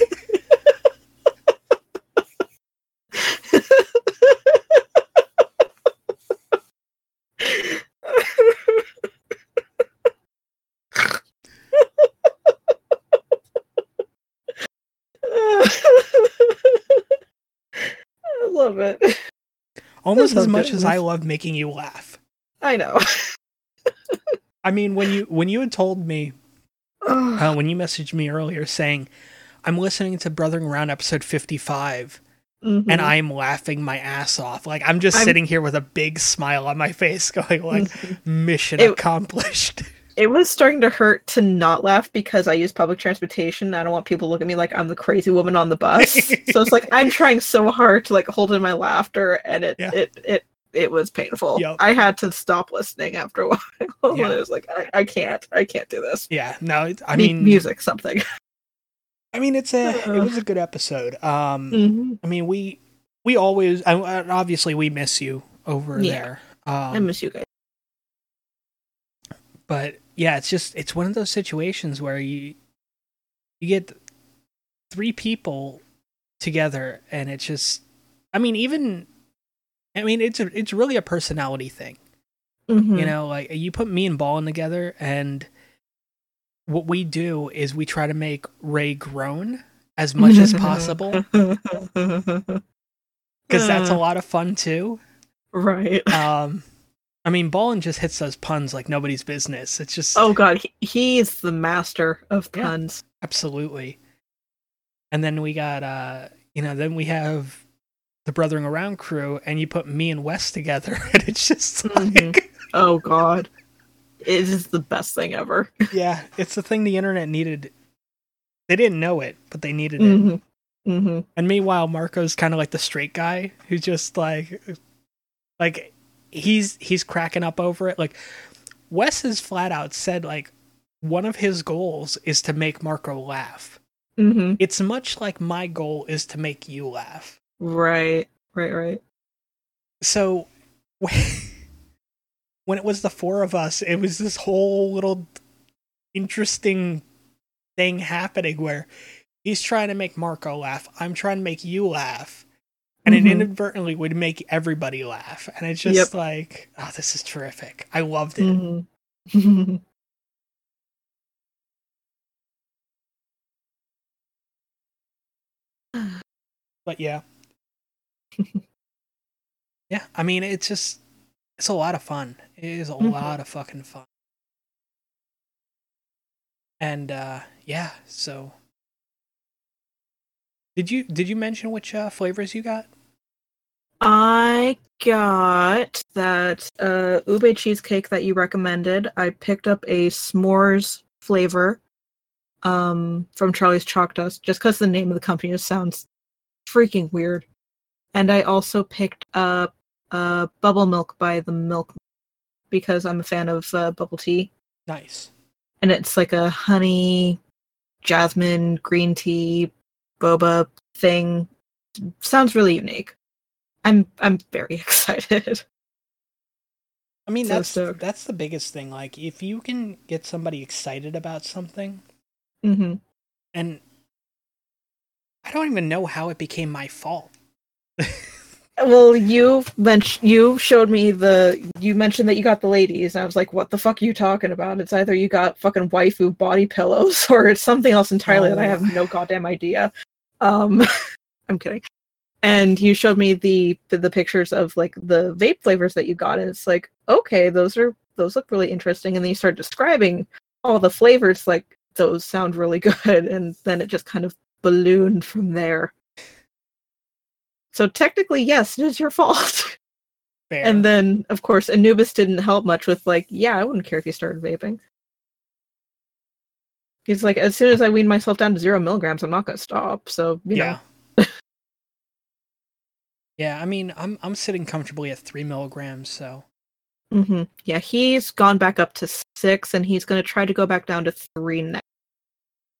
It. Almost as much as I love making you laugh. I know. I mean, when you when you had told me uh, when you messaged me earlier saying I'm listening to Brothering Around episode 55 and Mhm. I'm laughing my ass off. Like I'm just I'm- sitting here with a big smile on my face going like Mhm. mission It- accomplished. It was starting to hurt to not laugh because I use public transportation. I don't want people to look at me like I'm the crazy woman on the bus. so it's like I'm trying so hard to like hold in my laughter, and it Yeah. it it it was painful. Yep. I had to stop listening after a while. Yeah. it was like I, I can't I can't do this. yeah, no, I Me- mean music something. I mean it's a it Uh. was a good episode. Um Mhm. I mean we we always I, I- obviously we miss you over Yeah. there. Um I miss you guys. but yeah, it's just it's one of those situations where you you get three people together and it's just I mean even I mean it's a, it's really a personality thing. Mhm. You know, like you put me and Ballin together and what we do is we try to make Ray groan as much as possible because that's a lot of fun too. right. Um I mean Ballin just hits those puns like nobody's business. It's just Oh god, he, he's the master of Yeah. puns. Absolutely. And then we got uh you know, then we have the Brothering Around crew and you put me and Wes together and it's just like Mhm. Oh god. It is the best thing ever. yeah, it's the thing the internet needed. They didn't know it, but they needed it. Mhm. Mhm. And meanwhile Marco's kind of like the straight guy who's just like like he's he's cracking up over it. Like Wes has flat out said like one of his goals is to make Marco laugh. Mhm. It's much like my goal is to make you laugh. Right. Right, right. so when it was the four of us it was this whole little interesting thing happening where he's trying to make marco laugh i'm trying to make you laugh and it Mhm. inadvertently would make everybody laugh and it's just Yep. like oh this is terrific i loved it Mhm. but yeah yeah i mean it's just it's a lot of fun it is a Mhm. lot of fucking fun and uh yeah so did you did you mention which uh flavors you got I got that uh ube cheesecake that you recommended. I picked up a s'mores flavor um from Charlie's Chalk Dust just because the name of the company just sounds freaking weird. And I also picked up uh bubble milk by the milk because I'm a fan of uh, bubble tea. nice And it's like a honey jasmine green tea boba thing. Sounds really unique. I'm I'm very excited. i mean So that's stoked. that's the biggest thing like if you can get somebody excited about something hmm and I don't even know how it became my fault. well, you mentioned you showed me the you mentioned that you got the ladies, and I was like, "What the fuck are you talking about?" It's either you got fucking waifu body pillows, or it's something else entirely that I have no goddamn idea. Um, I'm kidding. And you showed me the, the the pictures of like the vape flavors that you got, and it's like, okay, those are those look really interesting. And then you start describing all the flavors, like those sound really good, and then it just kind of ballooned from there. So technically, yes, it is your fault. Fair. And then, of course, Anubis didn't help much with like, yeah, I wouldn't care if you started vaping. He's like, as soon as I wean myself down to zero milligrams, I'm not gonna stop. So you yeah. know, yeah, I mean, I'm I'm sitting comfortably at three milligrams, so hmm yeah, he's gone back up to six, and he's gonna try to go back down to three next.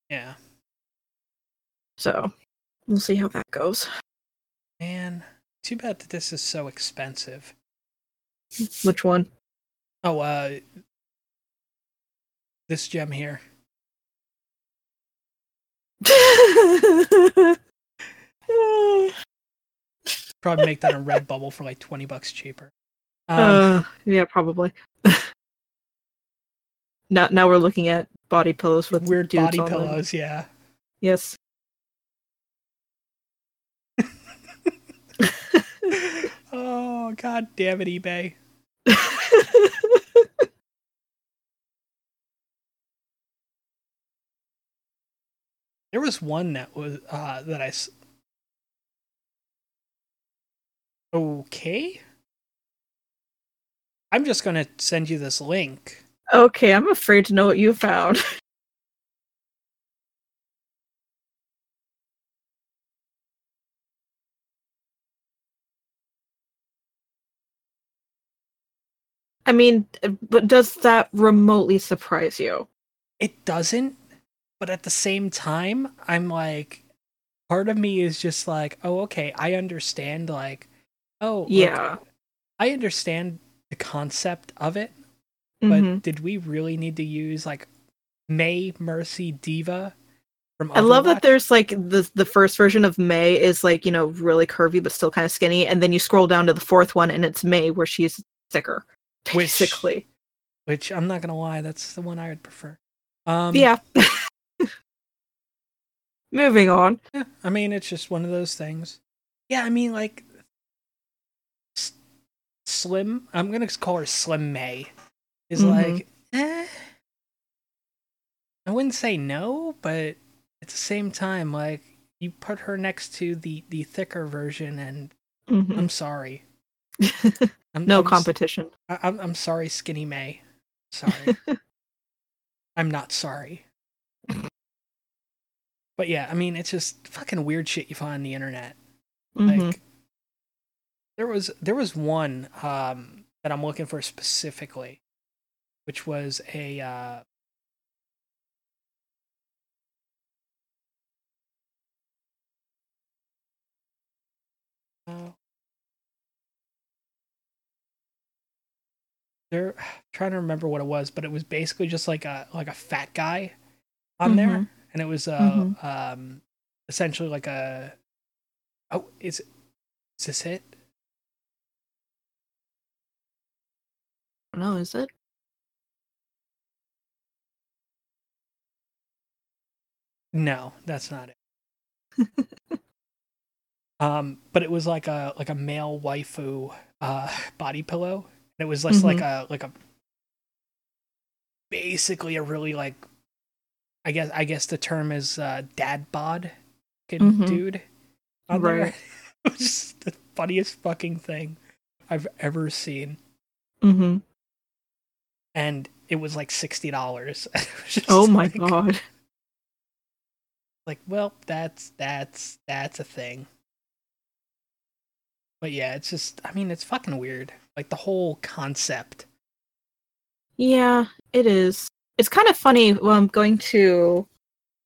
yeah. So we'll see how that goes. Man, too bad that this is so expensive. Which one? Oh, uh, this gem here. Probably make that a Redbubble for like twenty bucks cheaper. Um, uh, yeah, probably. now, now we're looking at body pillows with weird dudes body on them. pillows, yeah. Yes. oh god damn it, eBay. There was one that was uh that I s- Okay. I'm just going to send you this link. okay, I'm afraid to know what you found. I mean, but does that remotely surprise you? It doesn't, but at the same time, I'm like part of me is just like, "Oh, okay, I understand like oh, Yeah. I understand the concept of it, but Mhm. did we really need to use like Mei Mercy D.Va from I love that there's like the the first version of Mei is like, you know, really curvy but still kind of skinny, and then you scroll down to the fourth one and it's Mei where she's thicker. Which- Basically. which I'm not gonna lie, that's the one I would prefer. Um, yeah. Moving on. yeah, I mean, it's just one of those things. Yeah, I mean, like S- Slim. I'm gonna call her Slim Mei. Is Mhm. like, eh. I wouldn't say no, but at the same time, like you put her next to the the thicker version, and Mhm. I'm sorry. I'm, no I'm competition. I- I'm I'm sorry, Skinny Mei. Sorry. I'm not sorry. But yeah, I mean, it's just fucking weird shit you find on the internet. Mhm. Like, there was there was one um, that I'm looking for specifically, which was a uh, uh, they're trying to remember what it was, but it was basically just like a like a fat guy on there, Mhm. And it was uh Mhm. um essentially like a oh is is this it? no, is it? No, that's not it. um, but it was like a like a male waifu uh body pillow. And it was less like a like a basically a really like I guess I guess the term is uh dad bod fucking Mhm. dude on. Right. it was just the funniest fucking thing I've ever seen. Mm-hmm. And it was like sixty dollars. Oh my god. like well that's that's that's a thing but yeah it's just i mean it's fucking weird like the whole concept Yeah, it is. It's kind of funny when I'm going to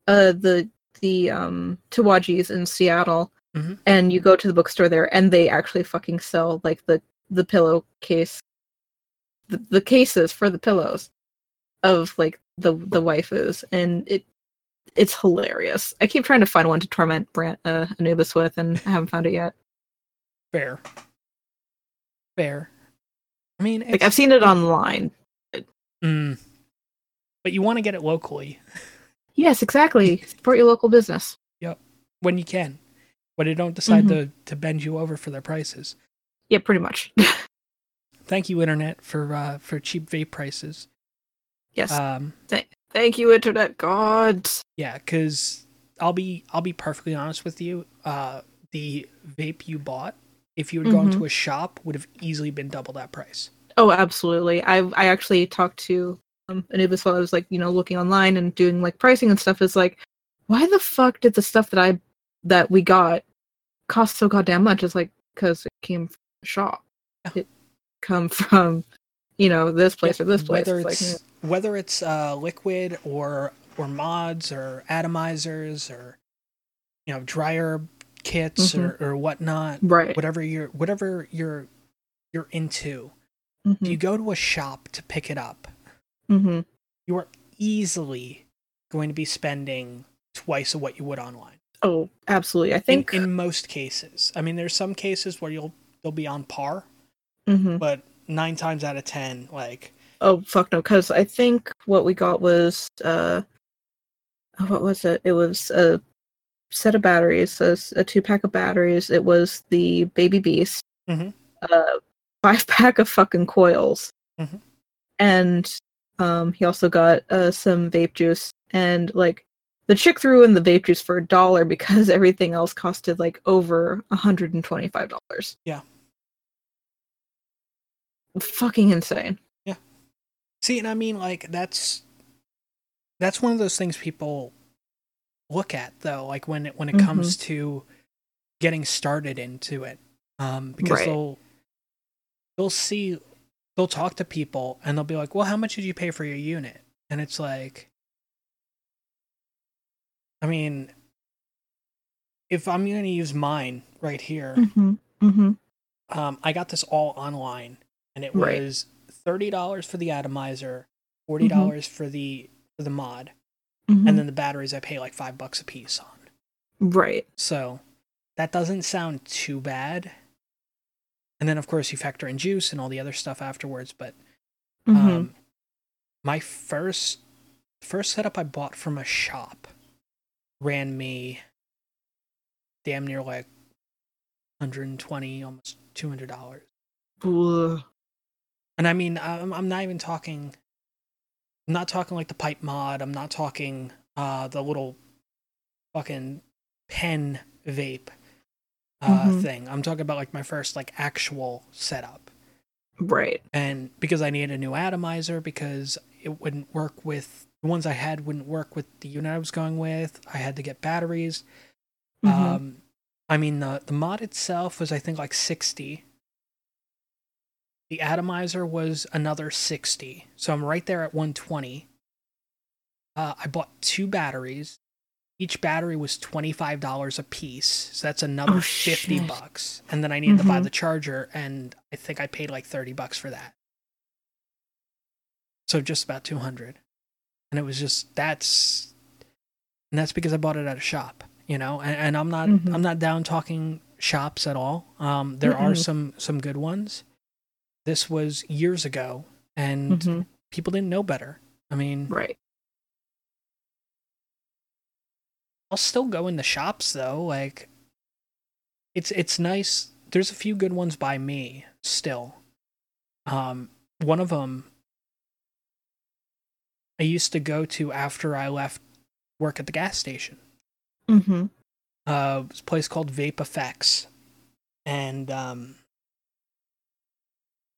uh the the um Tawaji's in Seattle Mhm. and you go to the bookstore there and they actually fucking sell like the the pillowcase the, the cases for the pillows of like the the waifus and it it's hilarious. I keep trying to find one to torment Brant uh, Anubis with and I haven't found it yet. Fair. Fair. I mean, Like I've seen it online. mm, but you want to get it locally Yes, exactly. Support your local business. Yep. When you can, when they don't decide Mhm. to to bend you over for their prices. Yeah, pretty much. Thank you, internet, for uh, for cheap vape prices. yes. Um, Thank you, internet gods. yeah, because I'll be I'll be perfectly honest with you. Uh, the vape you bought, if you had gone Mhm. to a shop, would have easily been double that price. Oh, absolutely. I I actually talked to um, was while I was like, you know, looking online and doing like pricing and stuff. Is like, why the fuck did the stuff that I that we got cost so goddamn much? It's like because it came from the shop. Yeah. It come from, you know, this place or this place. Whether It's it's like, whether it's uh, liquid or or mods or atomizers or you know dryer kits Mm-hmm. or, or whatnot, right. whatever you're whatever you're you're into. Mhm, If you go to a shop to pick it up, mhm. you are easily going to be spending twice of what you would online. Oh, absolutely. I think. in most cases, I mean, there's some cases where you'll they'll be on par, mhm. but nine times out of ten, like Oh fuck no! Because I think what we got was uh, what was it? It was a set of batteries, a two pack of batteries. It was the Baby Beast, Mhm. uh, five pack of fucking coils, Mhm. and um, he also got uh some vape juice and like. The chick threw in the vape juice for a dollar because everything else costed like over hundred and twenty-five dollars. Yeah. Fucking insane. Yeah. See, and I mean, like that's that's one of those things people look at, though. Like when it when it Mm-hmm. comes to getting started into it, um, because Right. they'll they'll see they'll talk to people and they'll be like, "Well, how much did you pay for your unit?" And it's like, I mean, if I'm going to use mine right here, Mm-hmm. Mm-hmm. um, I got this all online, and it Right. was thirty dollars for the atomizer, forty dollars for the for the mod, Mm-hmm. and then the batteries I pay like five bucks a piece on. Right. So that doesn't sound too bad. And then of course you factor in juice and all the other stuff afterwards. But Mhm. um, my first first setup I bought from a shop ran me damn near like 120 almost 200 dollars and i mean I'm, I'm not even talking i'm not talking like the pipe mod i'm not talking uh the little fucking pen vape uh Mhm. thing i'm talking about like my first like actual setup Right. and because I needed a new atomizer because it wouldn't work with the ones I had wouldn't work with the unit I was going with. I had to get batteries. Mhm. Um, I mean the the mod itself was I think like sixty. The atomizer was another sixty, so I'm right there at one twenty. Uh, I bought two batteries. Each battery was twenty five dollars a piece, so that's another Oh, fifty shit. bucks. And then I needed to buy Mhm. the charger, and I think I paid like thirty bucks for that. So just about two hundred, and it was just that's, and that's because I bought it at a shop, you know. And, and I'm not Mhm. I'm not down talking shops at all. Um, there are Mm-mm. some some good ones. This was years ago, and Mhm. people didn't know better. I mean, Right. I'll still go in the shops though. Like, it's it's nice. There's a few good ones by me still. Um, one of them I used to go to after I left work at the gas station. Mhm. Uh, it's a place called Vape Effects, and um,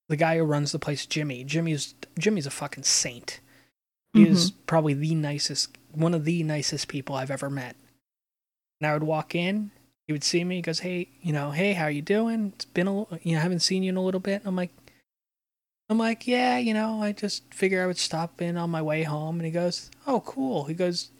the guy who runs the place, Jimmy. Jimmy's Jimmy's a fucking saint. He is probably the nicest, one of the nicest people I've ever met. And I would walk in, he would see me, he goes, "Hey, you know, hey, how you doing? It's been a, you know, I haven't seen you in a little bit." And I'm like, I'm like, yeah, you know, I just figure I would stop in on my way home. And he goes, "Oh, cool." He goes,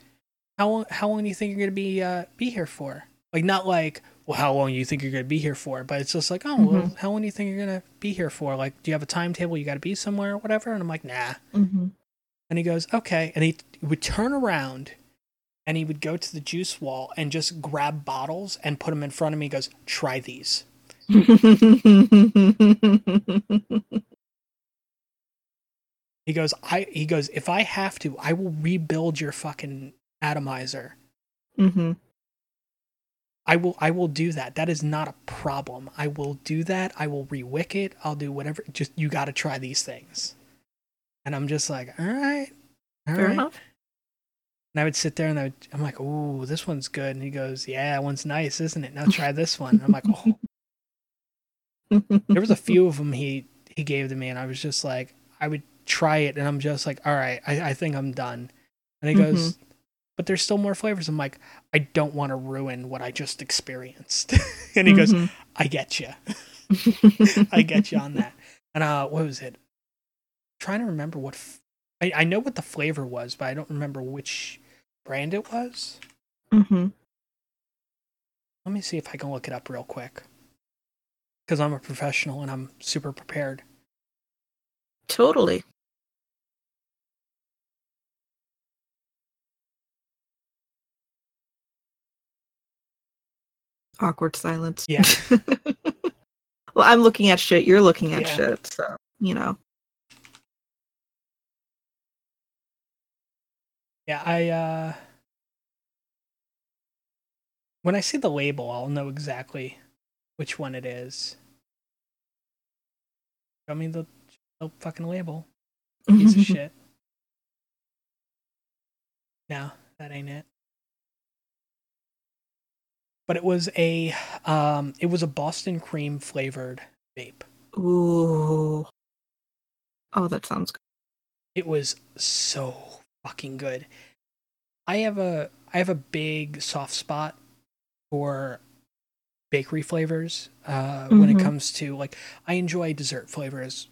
"How long? How long do you think you're gonna be uh, be here for?" Like, not like, well, how long do you think you're gonna be here for? But it's just like, oh, well, how long do you think you're gonna be here for? Like, do you have a timetable? You got to be somewhere or whatever? And I'm like, nah. Mhm. And he goes, okay. And he would turn around and he would go to the juice wall and just grab bottles and put them in front of me. He goes, try these. He goes, I he goes, if I have to, I will rebuild your fucking atomizer. Mm-hmm. I will I will do that. That is not a problem. I will do that. I will rewick it. I'll do whatever. Just you got to try these things. And I'm just like, all right, all Fair right. enough. And I would sit there and I would, I'm like, ooh, this one's good. And he goes, yeah, that one's nice, isn't it? Now try this one. And I'm like, oh. There was a few of them he he gave to me, and I was just like, I would try it, and I'm just like, all right, I, I think I'm done. And he goes, but there's still more flavors. I'm like, I don't want to ruin what I just experienced. and he goes, Mhm. I get you. I get you on that. And uh, what was it? Trying to remember what. F- I I know what the flavor was, but I don't remember which brand it was. Mm-hmm. Let me see if I can look it up real quick. Because I'm a professional and I'm super prepared. Totally. Awkward silence. Yeah. well, I'm looking at shit. You're looking at Yeah. shit. So, you know. Yeah, I uh when I see the label, I'll know exactly which one it is. Show me the, the fucking label. Piece of shit. No, that ain't it. But it was a um it was a Boston cream flavored vape. Ooh. Oh, that sounds good. It was so fucking good. I have a I have a big soft spot for bakery flavors uh, when it Mhm. comes to like I enjoy dessert flavors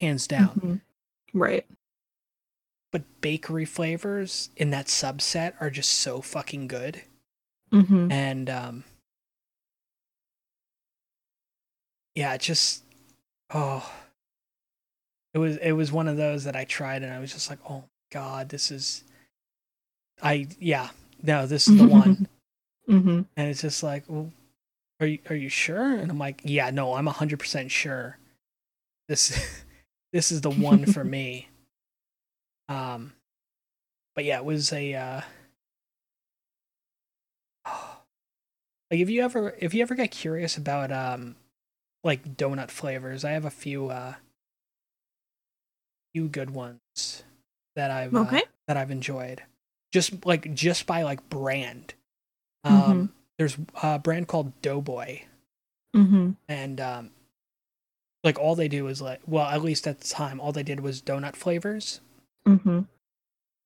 hands down, Mhm. Right. but bakery flavors in that subset are just so fucking good. hmm And um yeah, it just oh it was it was one of those that I tried and I was just like, "Oh god, this is I yeah, no, this is the one." hmm And it's just like, well, are you are you sure? And I'm like, yeah, no, I'm hundred percent sure. This this is the one for me. Um, but yeah, it was a uh, like if you ever if you ever get curious about um like donut flavors, I have a few uh few good ones that I've uh, that I've enjoyed. Just like just by like brand. Um there's a brand called Doughboy. Hmm and um like all they do is like well at least at the time all they did was donut flavors. Hmm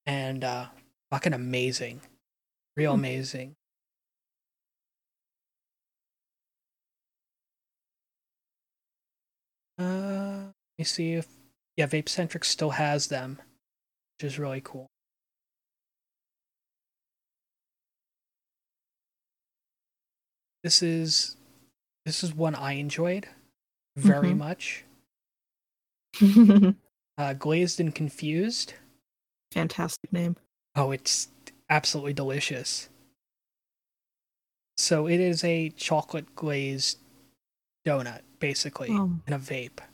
and uh fucking amazing. Real Hmm. amazing. Uh let me see if yeah vape centric still has them is really cool this is this is one i enjoyed very Mhm. much uh glazed and confused Fantastic name. Oh, it's absolutely delicious. So it is a chocolate glazed donut, basically, Oh. in a vape. And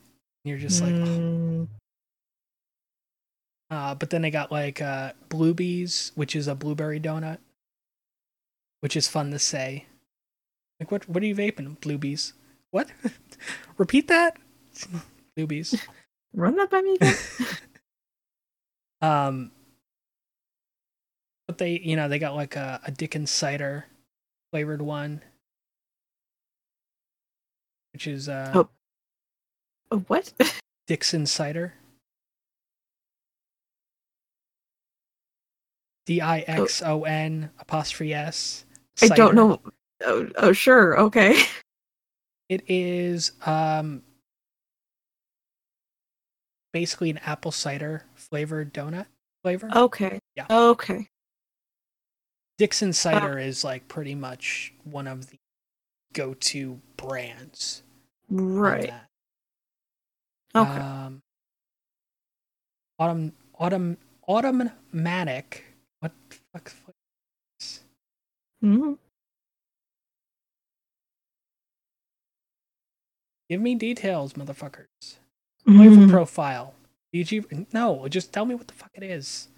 you're just like, oh. Uh, but then they got like uh, Bluebees, which is a blueberry donut, which is fun to say. Like, what? What are you vaping? Bluebees. What? Repeat that. Bluebees. run that by me again. Um, but they, you know, they got like a, a Dickens cider flavored one, which is uh, Oh. Oh, what? Dixon cider. D I X O N apostrophe S. I don't know. Oh, oh, sure. Okay. It is um basically an apple cider flavored donut flavor. Okay. Yeah. Okay. Dixon cider is like pretty much one of the go-to brands. Right. Okay. Um, autumn, autumn, automatic. What the fuck? Mhm. Give me details, motherfuckers. A Mhm. profile. DG no, just tell me what the fuck it is.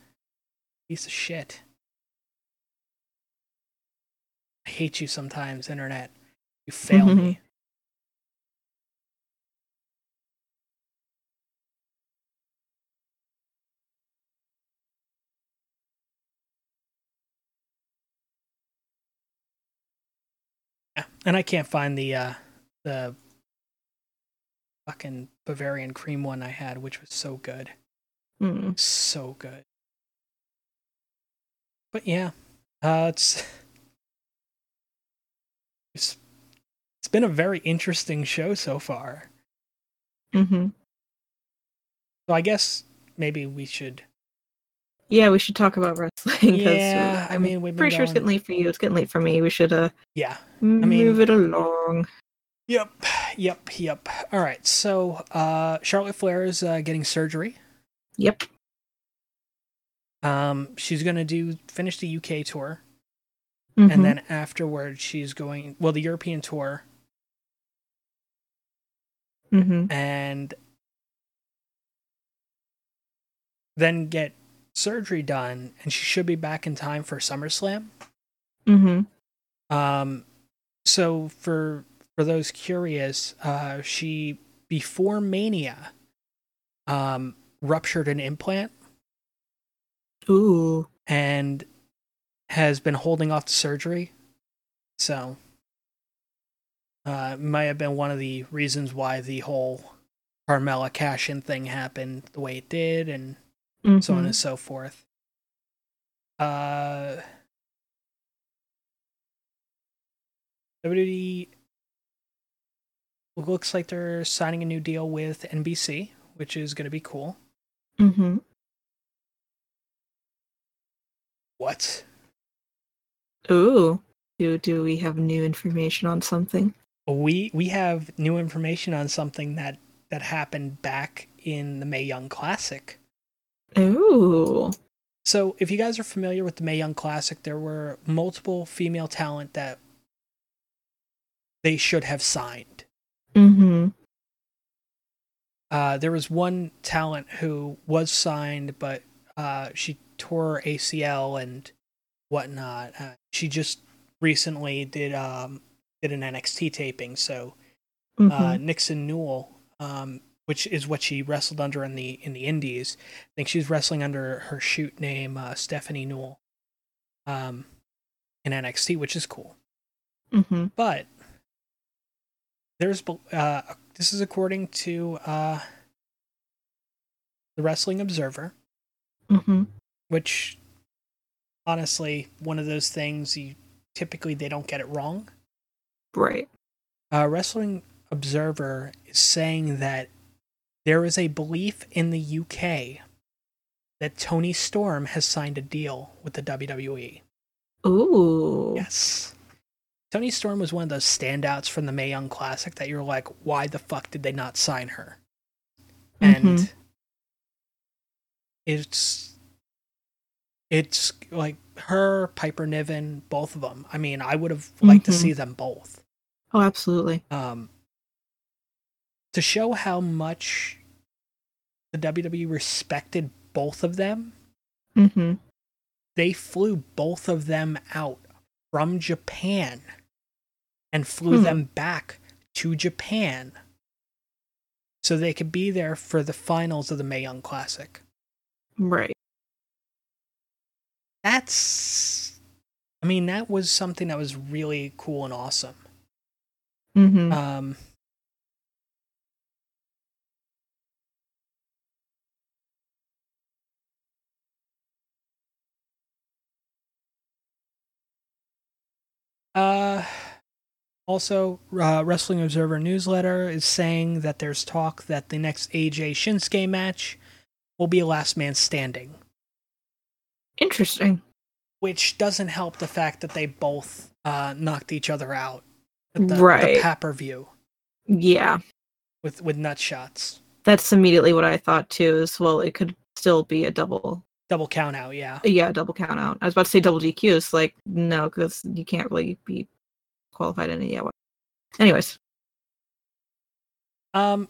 Piece of shit. I hate you sometimes, internet. You fail Mhm. me. And I can't find the uh the fucking Bavarian cream one I had, which was so good. Mm. so good. But yeah, uh, it's it's it's been a very interesting show so far. Mm-hmm. So I guess maybe we should. Yeah, we should talk about wrestling. Yeah, I mean, we've pretty sure it's getting late for you. It's getting late for me. We should uh Yeah. move mean- it along. Yep. Yep. Yep. All right. So uh, Charlotte Flair is uh, getting surgery. Yep. Um, she's gonna do finish the UK tour, Mhm. and then afterwards she's going well the European tour, Mhm. and then get surgery done, and she should be back in time for SummerSlam. Mhm. Um, so for for those curious, uh, she before Mania, um, ruptured an implant Ooh. and has been holding off the surgery. So, uh, might have been one of the reasons why the whole Carmella cash in thing happened the way it did, and so on and so forth. Uh, WWE looks like they're signing a new deal with NBC, which is going to be cool. Mm-hmm. What? Ooh. Do do we have new information on something? We we have new information on something that that happened back in the Mae Young Classic. Ooh. So, if you guys are familiar with the Mae Young Classic, there were multiple female talent that they should have signed. Mhm. Uh, there was one talent who was signed, but uh, she tore ACL and whatnot. Uh, she just recently did um, did an NXT taping, so uh, Mhm. Nixon Newell, um, which is what she wrestled under in the in the Indies. I think she's wrestling under her shoot name uh, Steffanie Newell um, in NXT, which is cool. Mhm. But there's uh, this is according to uh, the Wrestling Observer, Mhm. which honestly one of those things you typically they don't get it wrong. Right. uh, Wrestling Observer is saying that there is a belief in the UK that Toni Storm has signed a deal with the WWE. Ooh. Yes. Toni Storm was one of those standouts from the Mae Young Classic that you're like, why the fuck did they not sign her? And Mhm. it's it's like her, Piper Niven, both of them. I mean, I would have liked to Mhm. see them both. Oh, absolutely. um, to show how much the WWE respected both of them, Mhm. they flew both of them out from Japan and flew Hmm. them back to Japan so they could be there for the finals of the Mae Young Classic. Right. That's, I mean, that was something that was really cool and awesome. Mhm. Um, uh, also, uh, Wrestling Observer newsletter is saying that there's talk that the next AJ Shinsuke match will be a last man standing, Interesting. which doesn't help the fact that they both uh, knocked each other out at the, Right. the pay per view Yeah. with with nut shots, That's immediately what I thought too. Is well, it could still be a double. Double count out. Yeah. Yeah, double count out. I was about to say double DQ. It's like no, because you can't really be qualified in it yet. Anyways, Um.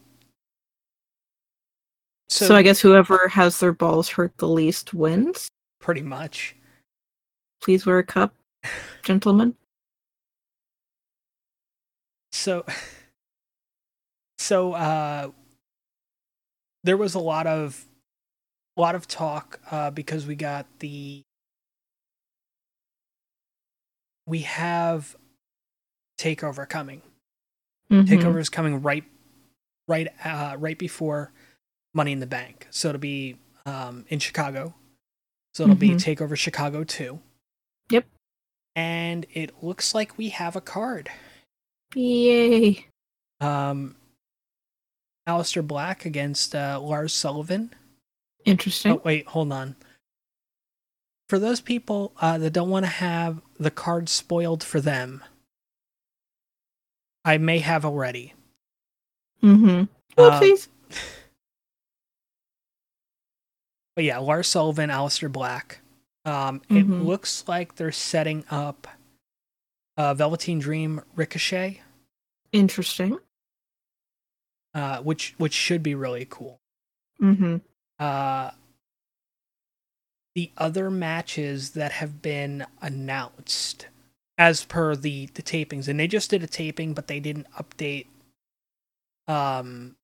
So, So, I guess whoever has their balls hurt the least wins. pretty much. Please wear a cup, gentlemen. So. So uh, there was a lot of, a lot of talk uh, because we got the. We have takeover coming. Mhm. Takeover is coming right, right, uh, right before Money in the Bank. So it'll be um, in Chicago. So it'll be Mhm. Takeover Chicago two. Yep. And it looks like we have a card. Yay! Um, Aleister Black against uh, Lars Sullivan. Interesting. Oh wait, hold on. For those people uh, that don't want to have the card spoiled for them, I may have already. Mm-hmm. Uh, Oopsies. But yeah, Lars Sullivan, Aleister Black. Um, It Mhm. looks like they're setting up uh, Velveteen Dream Ricochet, Interesting. uh, which which should be really cool. Mm-hmm. Uh, the other matches that have been announced, as per the the tapings, and they just did a taping, but they didn't update. Um,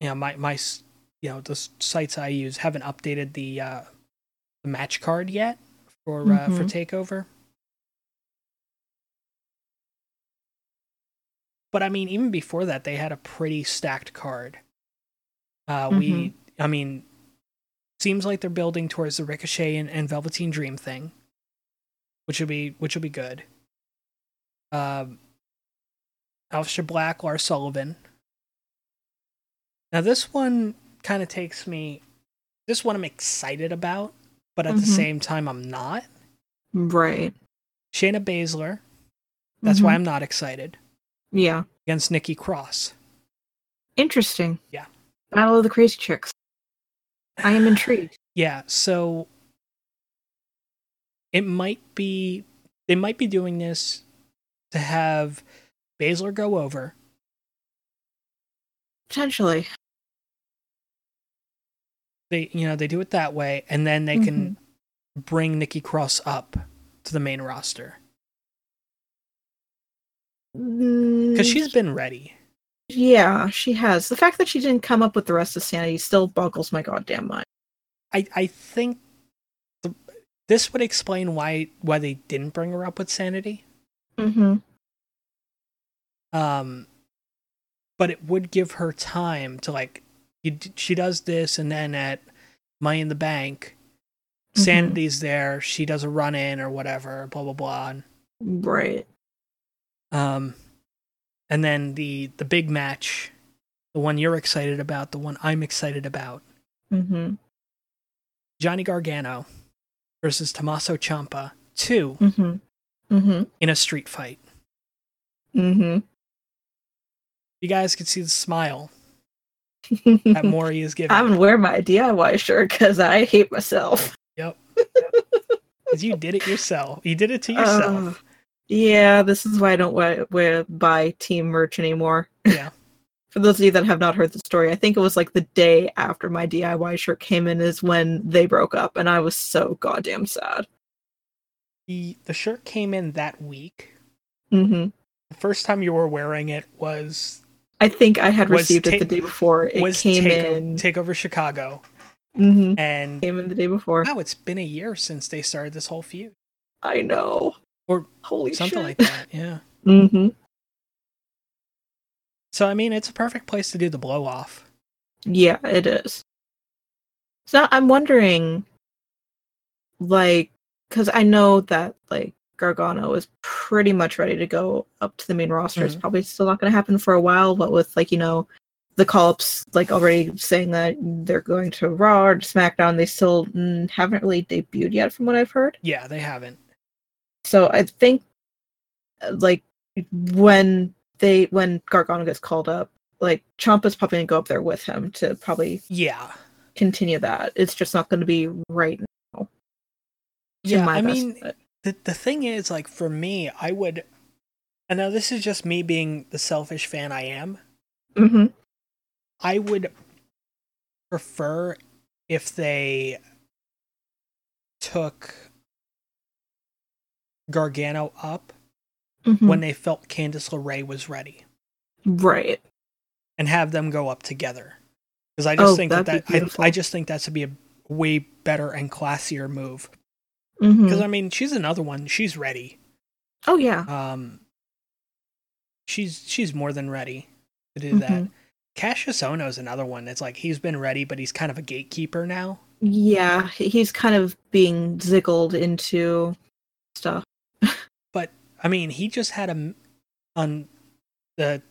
you know, my my you know the sites I use haven't updated the uh, the match card yet for uh, for Mhm. Takeover. But I mean, even before that, they had a pretty stacked card. Uh, We, I mean, seems like they're building towards the Ricochet and, and Velveteen Dream thing, which will be which will be good. Um, Black, Lars Sullivan. Now this one kind of takes me. This one I'm excited about, but at the Mhm. same time I'm not. Right. Shayna Baszler. That's why Mhm. I'm not excited Yeah. against Nikki Cross. Interesting. Yeah. Battle of the Crazy Chicks. I am intrigued. Yeah, so it might be they might be doing this to have Baszler go over, Potentially. they you know they do it that way and then they can mm-hmm. bring Nikki Cross up to the main roster because mm. she's been ready. Yeah, she has. The fact that she didn't come up with the rest of Sanity still boggles my goddamn mind. I I think the, this would explain why why they didn't bring her up with Sanity. Mm-hmm. Um, but it would give her time to like you, she does this and then at Money in the Bank, Mhm. Sanity's there. She does a run in or whatever, blah blah blah. And, Right. um, and then the the big match, the one you're excited about, the one I'm excited about, Mm-hmm. Johnny Gargano versus Tommaso Ciampa, two Mm-hmm. Mm-hmm. in a street fight. Mm-hmm. You guys can see the smile that Maury is giving. I'm gonna wear my DIY shirt because I hate myself. Yep. 'Cause you did it yourself. You did it to yourself. Uh, yeah, this is why I don't wear, wear buy team merch anymore. yeah. For those of you that have not heard the story, I think it was like the day after my DIY shirt came in is when they broke up, and I was so goddamn sad. The the shirt came in that week. hmm The first time you were wearing it was I think I had received ta- it the day before. It was came take, in. Takeover Chicago. hmm And Came in the day before. wow, it's been a year since they started this whole feud. I know. Or Holy Something shit. like that, yeah. hmm So I mean it's a perfect place to do the blow off. Yeah, it is. So I'm wondering, like, because I know that like Gargano is pretty much ready to go up to the main roster. It's Mhm. probably still not going to happen for a while, but with like you know the call-ups like already saying that they're going to Raw or SmackDown, they still mm, haven't really debuted yet, from what I've heard. Yeah, they haven't. So I think like when they when Gargano gets called up, like Ciampa's probably gonna go up there with him to probably Yeah. continue that. It's just not going to be right now. Yeah, I mean the the thing is like for me, I would and now this is just me being the selfish fan I am. Mhm. I would prefer if they took Gargano up Mhm. when they felt Candice LeRae was ready right. and have them go up together. Because I just Oh, think that, that I. I just think that's to be a way better and classier move. Because I mean, she's another one. She's ready. Oh yeah. Um, she's she's more than ready to do that. Mhm. Cassius Ohno is another one. It's like he's been ready, but he's kind of a gatekeeper now. Yeah, he's kind of being ziggled into stuff. I mean, he just had a on the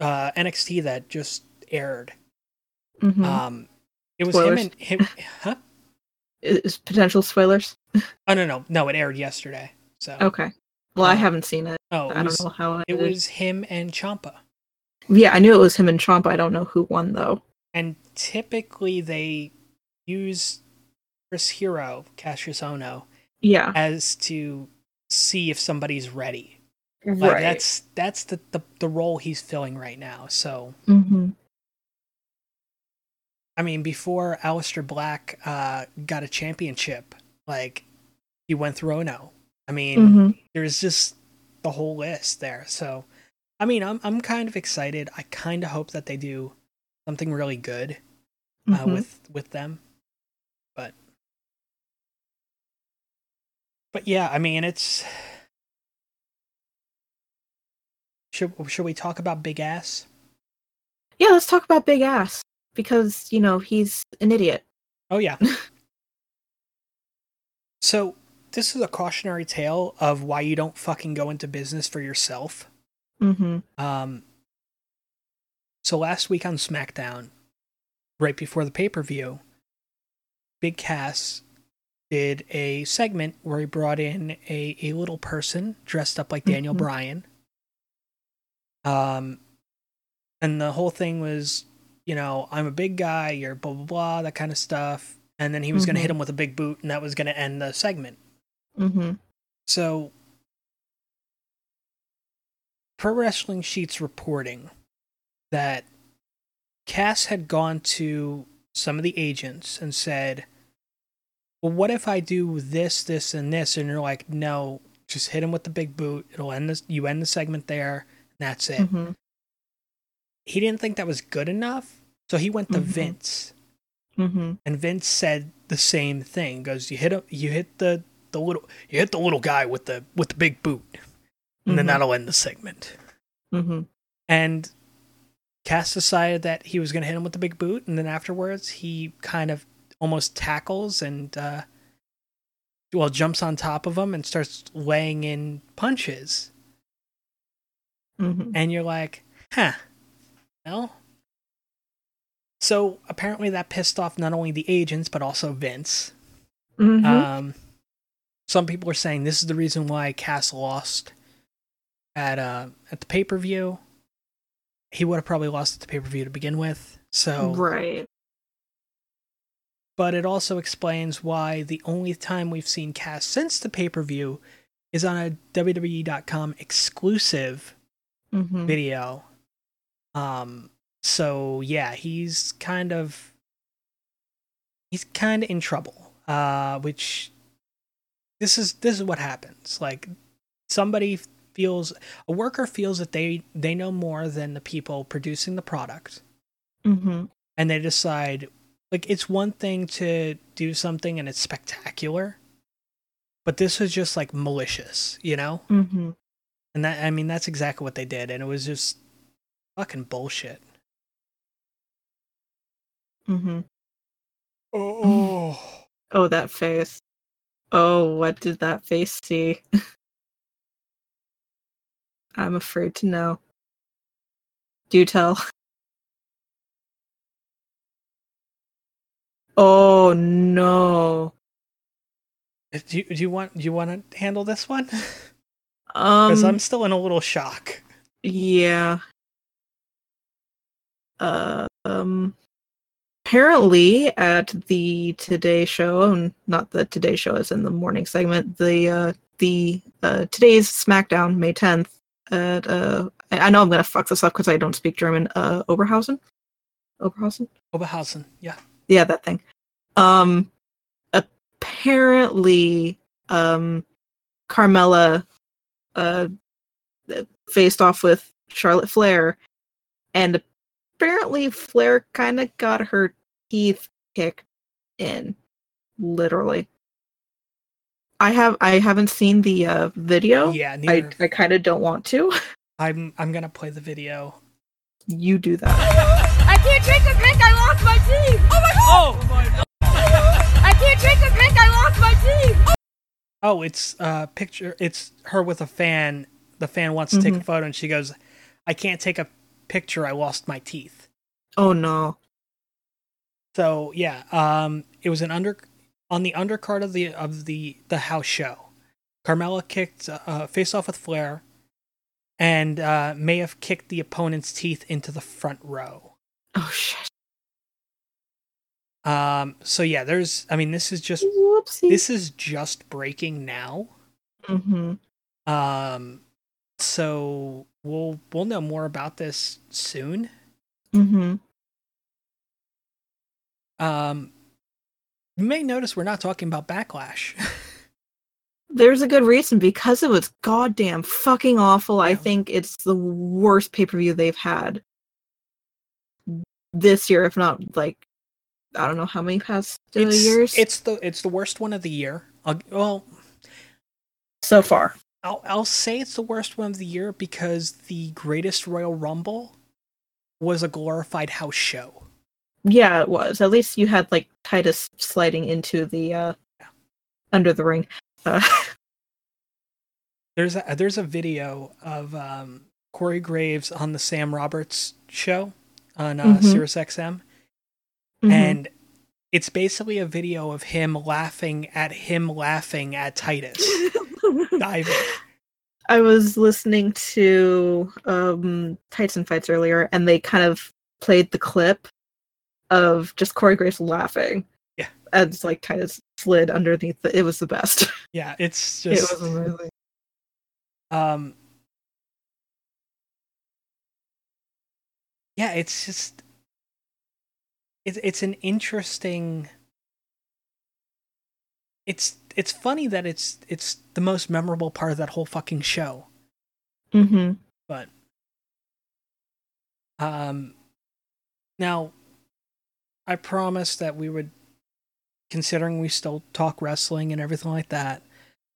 uh, NXT that just aired. Mhm. Um, it was Spoilers. him and him. Huh? Is potential spoilers? Oh no, no, no! It aired yesterday. So Okay. Well, I Uh, haven't seen it. oh, I it don't was, know how it, it was him and Ciampa. Yeah, I knew it was him and Ciampa. I don't know who won though. And typically they use Chris Hero, Cassius Ohno, Yeah. as to see if somebody's ready. Like that's that's the, the the role he's filling right now. So hmm I mean, before Aleister Black uh, got a championship, like he went through Ohno. I mean, hmm there's just the whole list there. So, I mean, I'm I'm kind of excited. I kind of hope that they do something really good uh, Mhm. with with them, but but yeah, I mean, it's should should we talk about Big Ass? Yeah, let's talk about Big Ass because you know he's an idiot. Oh yeah. so this is a cautionary tale of why you don't fucking go into business for yourself. hmm Um, so last week on SmackDown, right before the pay per view, Big Cass did a segment where he brought in a, a little person dressed up like Daniel Mhm. Bryan. Um, and the whole thing was, you know, I'm a big guy, you're blah blah blah, that kind of stuff. And then he was going to hit him with a big boot, and that was going to end the segment. hmm So, Pro Wrestling Sheets reporting that Cass had gone to some of the agents and said, Well, what if I do this, this, and this? And you're like, No, just hit him with the big boot. It'll end this, you end the segment there, and that's it. hmm He didn't think that was good enough, so he went to Mhm. Vince. hmm And Vince said the same thing. Goes, you hit him, you hit the the little, you hit the little guy with the with the big boot, and then Mhm. that'll end the segment. hmm And Cass decided that he was going to hit him with the big boot, and then afterwards he kind of almost tackles and uh, well jumps on top of him and starts laying in punches. hmm And you're like, huh, well. So apparently that pissed off not only the agents but also Vince. hmm Um, some people are saying this is the reason why Cass lost at uh at the pay per view. He would have probably lost at the pay per view to begin with. So, right. But it also explains why the only time we've seen Cass since the pay per view is on a WWE.com exclusive hmm video. Um, so yeah, he's kind of he's kind of in trouble. Uh, which this is this is what happens. Like somebody feels a worker feels that they they know more than the people producing the product, hmm and they decide like it's one thing to do something and it's spectacular, but this was just like malicious, you know. hmm And that I mean that's exactly what they did, and it was just fucking bullshit. hmm Oh. Oh, that face. Oh, what did that face see? I'm afraid to know. Do tell. Oh no. Do you, do you want do you want to handle this one? Because Um I'm still in a little shock. yeah. Uh, um apparently at the Today show, and not the Today show is in the morning segment, the uh the uh today's SmackDown, May 10th, at uh I I know I'm gonna fuck this up because I don't speak German, uh Oberhausen. Oberhausen. Oberhausen. Yeah. Yeah, that thing. Um, apparently, um, Carmella, uh, faced off with Charlotte Flair, and apparently Flair kind of got her teeth kicked in, literally. I have I haven't seen the uh, video. Yeah. I Neither. I kind of don't want to. I'm I'm gonna play the video. You do that. I can't drink a drink, I lost my teeth! Oh my god! Oh my. I can't drink a drink, I lost my teeth! Oh, it's uh picture. It's her with a fan. The fan wants to take a photo, and she goes, "I can't take a picture. I lost my teeth." Oh no. So yeah, um, it was an under on the undercard of the of the the house show. Carmella kicked uh, face off with Flair, and uh, may have kicked the opponent's teeth into the front row. Oh shit. Um, so yeah, there's. I mean, this is just Whoopsie. this is just breaking now. Mm-hmm. Um, so we'll we'll know more about this soon. Mm-hmm. Um, you may notice we're not talking about backlash. There's a good reason because it was goddamn fucking awful. I think it's the worst pay per view they've had this year, if not like I don't know how many past uh, it's, years it's the it's the worst one of the year. I'll, well, so far. I'll I'll say it's the worst one of the year because the greatest Royal Rumble was a glorified house show. Yeah, it was. At least you had like Titus sliding into the uh under the ring. Uh, There's a there's a video of um, Corey Graves on the Sam Roberts show on uh, Mhm. Sirius XM, mhm. and it's basically a video of him laughing at him laughing at Titus diving. I was listening to um Titan fights earlier and they kind of played the clip of just Corey Graves laughing. Yeah. As like Titus slid underneath the, it was the best. Yeah, it's just it was amazing. um yeah it's just it's it's an interesting it's it's funny that it's it's the most memorable part of that whole fucking show Mm-hmm. but um now i promised that we would considering we still talk wrestling and everything like that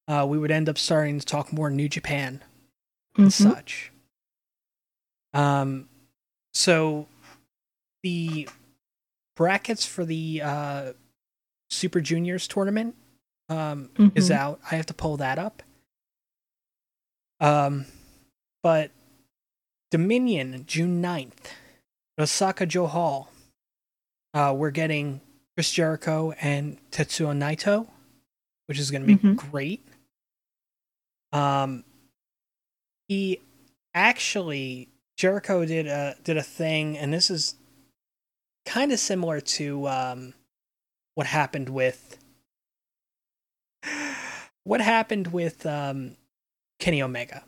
uh we would end up starting to talk more new japan and Mm-hmm. such. Um, so the brackets for the uh, Super Juniors tournament um, is Mhm. out. I have to pull that up. Um, but Dominion, June 9th, Osaka-Jo Hall. Uh, we're getting Chris Jericho and Tetsuya Naito, which is going to be Mhm. great. Um, he actually Jericho did a did a thing, and this is kind of similar to um, what happened with what happened with um, Kenny Omega.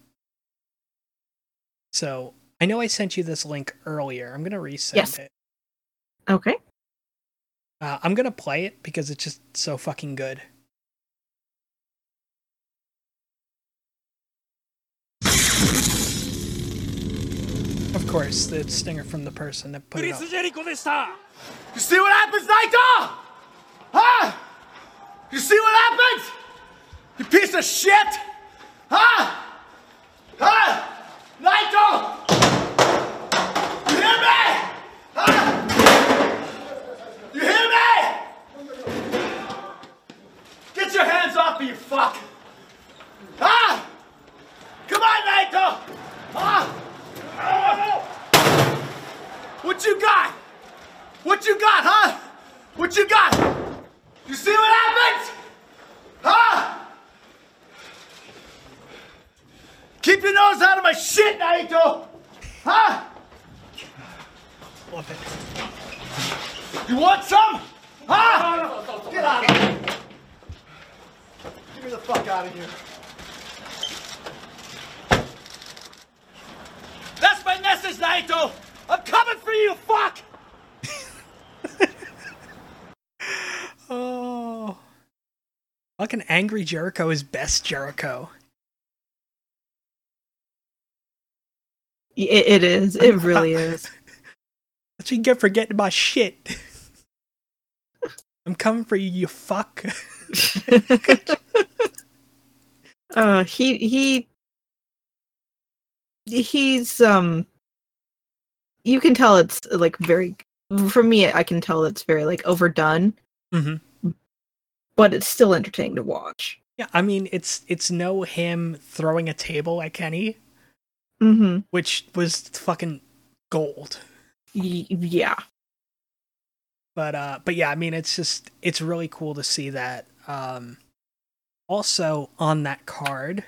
So I know I sent you this link earlier. I'm gonna resend Yes. it. Okay. Uh, I'm gonna play it because it's just so fucking good. Of course, the stinger from the person that put it up. You see what happens, Naito? Huh? You see what happens? You piece of shit! Huh? Huh? Naito! You hear me? Huh? Get your hands off me, you fuck! Huh? Come on, Naito! Ah! What you got? What you got, huh? What you got? You see what happens? Huh? Keep your nose out of my shit, Naito! Ah! Huh? You want some? Huh? Get out of here. Get me the fuck out of here. That's my message, Naito! I'm coming for you, fuck! oh. Fucking angry Jericho is best Jericho. It, it is. It really is. What you get for getting my shit? I'm coming for you, you fuck. uh, he he he's um. You can tell it's like very. For me, I can tell it's very like overdone, hmm but it's still entertaining to watch. Yeah, I mean it's it's no him throwing a table at Kenny, Mm-hmm. which was fucking gold. Y- yeah. But uh but yeah, I mean it's just it's really cool to see that. Um also on that card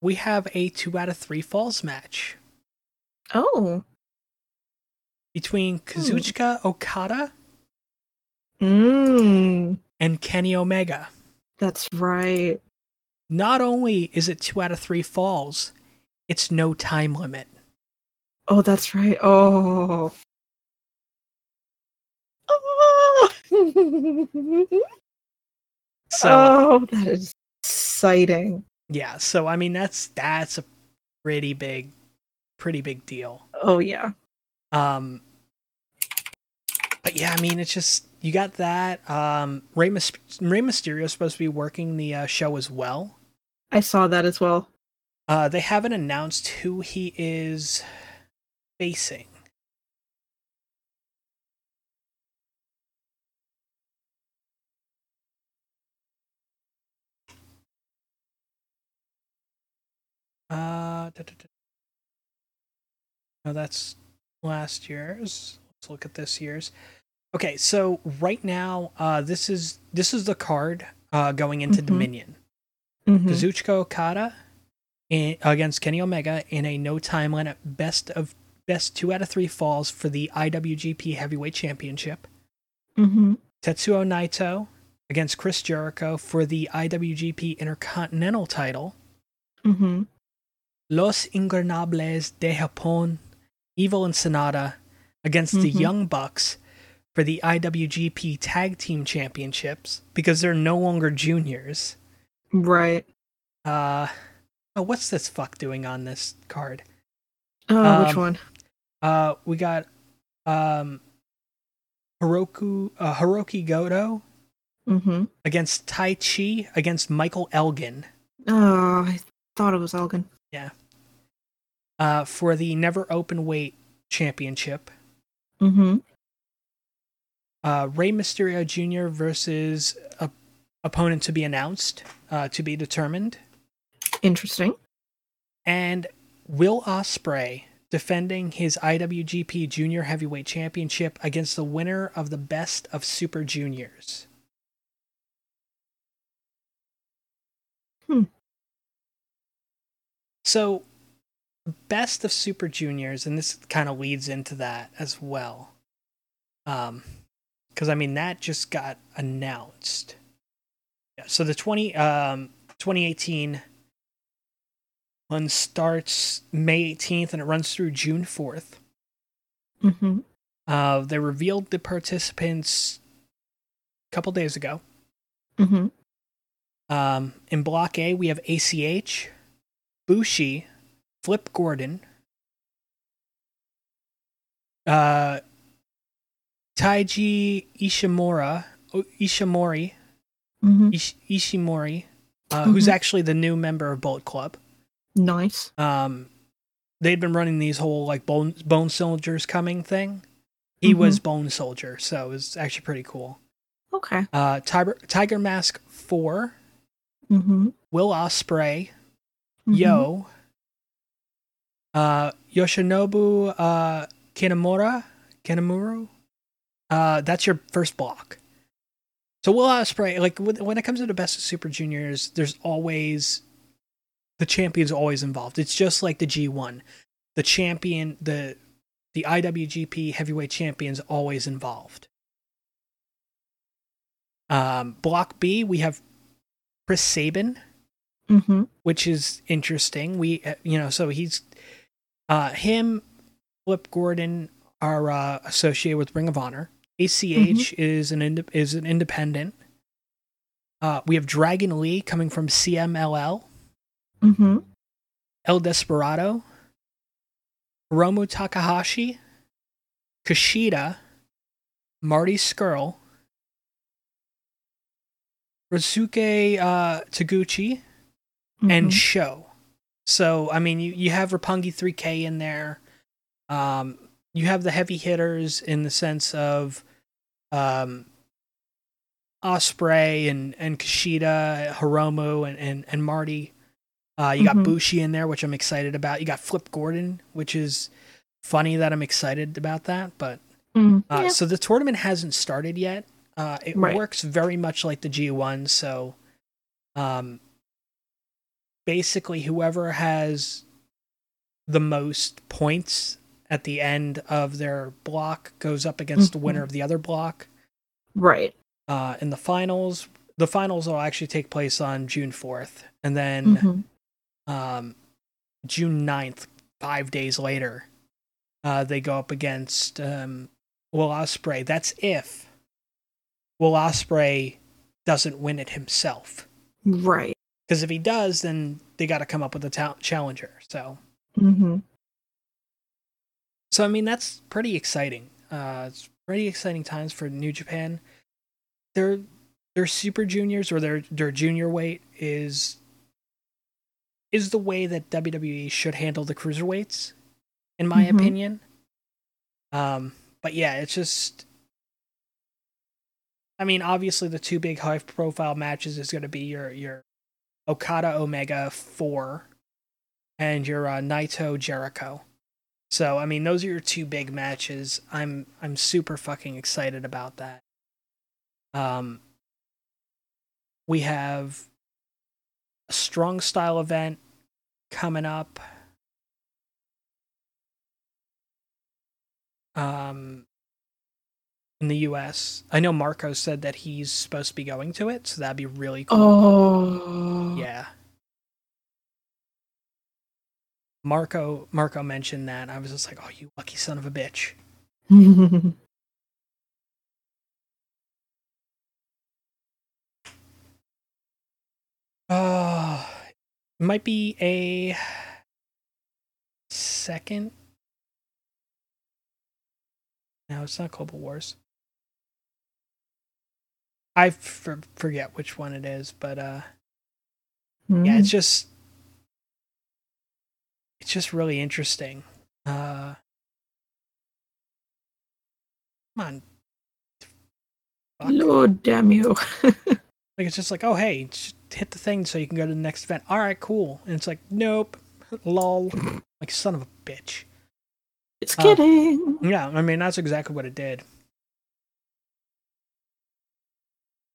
we have a 2 out of 3 falls match Oh. between Kazuchika Okada Mm. and Kenny Omega. That's right. Not only is it 2 out of 3 falls, it's no time limit. Oh, that's right. Oh. So oh, that is exciting. yeah, so I mean that's that's a pretty big pretty big deal. Oh yeah. Um, but yeah, I mean, it's just you got that. Um, Rey, Mys- Rey Mysterio is supposed to be working the uh, show as well. I saw that as well. Uh, they haven't announced who he is facing. Uh, da, da, da. No, that's last year's. Let's look at this year's. Okay, so right now, uh, this is this is the card uh, going into Mhm. Dominion. Mhm. Kazuchika Okada in, against Kenny Omega in a no time limit best of best two out of three falls for the IWGP Heavyweight Championship. Mhm. Tetsuya Naito against Chris Jericho for the IWGP Intercontinental title. Mhm. Los Ingobernables de Japón, Evil and Sanada against the Mhm. Young Bucks for the IWGP Tag Team Championships because they're no longer juniors. Right. Uh, oh, what's this fuck doing on this card? Oh, which Um, one? Uh, we got um, Hiroku uh, Hiroki Goto Mhm. against Taichi against Michael Elgin Oh, I thought it was Elgin. Uh, for the Never Open Weight Championship. Mhm. Uh, Rey Mysterio Jr. versus a opponent to be announced, uh, to be determined, Interesting. and Will Ospreay defending his IWGP Junior Heavyweight Championship against the winner of the Best of Super Juniors. Hmm. So, Best of Super Juniors, and this kind of leads into that as well. Um, because I mean that just got announced. Yeah, so the 20 um 2018 one starts May 18th and it runs through June 4th. Mhm. Uh, they revealed the participants a couple days ago. Mhm. Um, in Block A, we have ACH, Bushi, Flip Gordon, uh, Taiji Ishimura, Ishimori, Mhm. Ish- Ishimori, uh, who's Mhm. actually the new member of Bullet Club. Nice. Um, they'd been running these whole like bone bone soldiers coming thing. He Mhm. was Bone Soldier, so it was actually pretty cool. Okay. Uh, Tiger Tiger Mask Four, Mhm. Will Ospreay, Mhm. Yo, uh, Yoshinobu uh, Kinemura, Kinemuru. Uh, that's your first block. So Will Ospreay, like when it comes to the best of Super Juniors, there's always the champion's always involved. It's just like the G1, the champion, the the IWGP Heavyweight Champion's always involved. Um, block B, we have Chris Sabin Mhm. which is interesting. We, uh, you know, so he's, uh, him, Flip Gordon are uh, associated with Ring of Honor. ACH is an ind- is an independent. Uh, we have Dragon Lee coming from CMLL, Mm-hmm. El Desperado, Hiromu Takahashi, Kushida, Marty Scurll, Ryusuke uh, Taguchi, Mm-hmm. and Show. So, I mean, you, you have Roppongi 3K in there. Um, you have the heavy hitters in the sense of um, Ospreay and, and Kushida, Hiromu, and, and, and Marty. Uh, you got Mhm. Bushi in there, which I'm excited about. You got Flip Gordon, which is funny that I'm excited about that. But Mm, uh, so the tournament hasn't started yet. Uh, it Right. works very much like the G1. So, um, basically, whoever has the most points at the end of their block goes up against the winner Mhm. of the other block. Right. Uh, in the finals, the finals will actually take place on June 4th, and then Mhm. um, June 9th, five days later, uh, they go up against um, Will Ospreay. That's if Will Ospreay doesn't win it himself. Right. Because if he does, then they got to come up with a ta- challenger. So, Mm-hmm. so I mean, that's pretty exciting. Uh, it's pretty exciting times for New Japan. Their their super juniors or their their junior weight is is the way that WWE should handle the cruiserweights, in my Mhm. opinion. Um, but yeah, it's just. I mean, obviously, the two big high profile matches is going to be your your Okada Omega four, and your uh, Naito Jericho. So I mean, those are your two big matches. I'm I'm super fucking excited about that. Um, we have a strong style event coming up. Um, in the U.S., I know Marco said that he's supposed to be going to it, so that'd be really cool. Oh. Yeah. Marco Marco mentioned that. I was just like, "Oh, you lucky son of a bitch." Uh, might be a second. No, it's not Global Wars. I f- forget which one it is, but uh, yeah, it's just it's just really interesting. Uh, come on, Fuck. Lord damn you. Like it's just like, oh hey, just hit the thing so you can go to the next event. All right, cool. And it's like, nope, lol. Like son of a bitch. It's Uh, kidding. Yeah, I mean that's exactly what it did.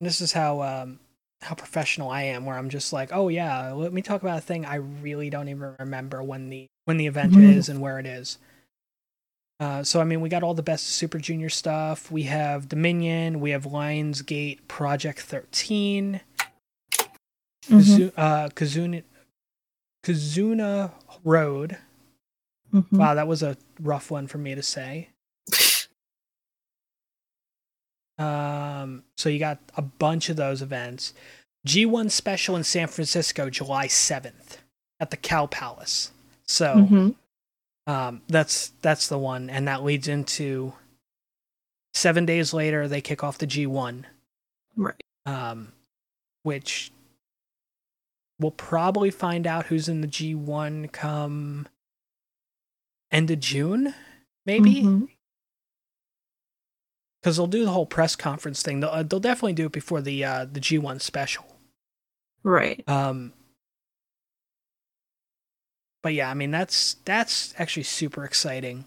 This is how um how professional I am, where I'm just like, oh yeah, let me talk about a thing I really don't even remember when the when the event Mhm. is and where it is. Uh, so I mean, we got all the best Super Junior stuff. We have Dominion. We have Lionsgate Project Thirteen. Mhm. Kazu- uh, Kazuna, Kazuna Road. Mhm. Wow, that was a rough one for me to say. Um, so you got a bunch of those events. G1 special in San Francisco, July 7th at the Cow Palace. So Mhm. um, that's that's the one, and that leads into seven days later they kick off the G1, Right. um, which we'll probably find out who's in the G1 come end of June, maybe Mhm. Because they'll do the whole press conference thing. They'll, uh, they'll definitely do it before the uh, the G1 special. Right. Um, but yeah, I mean that's that's actually super exciting.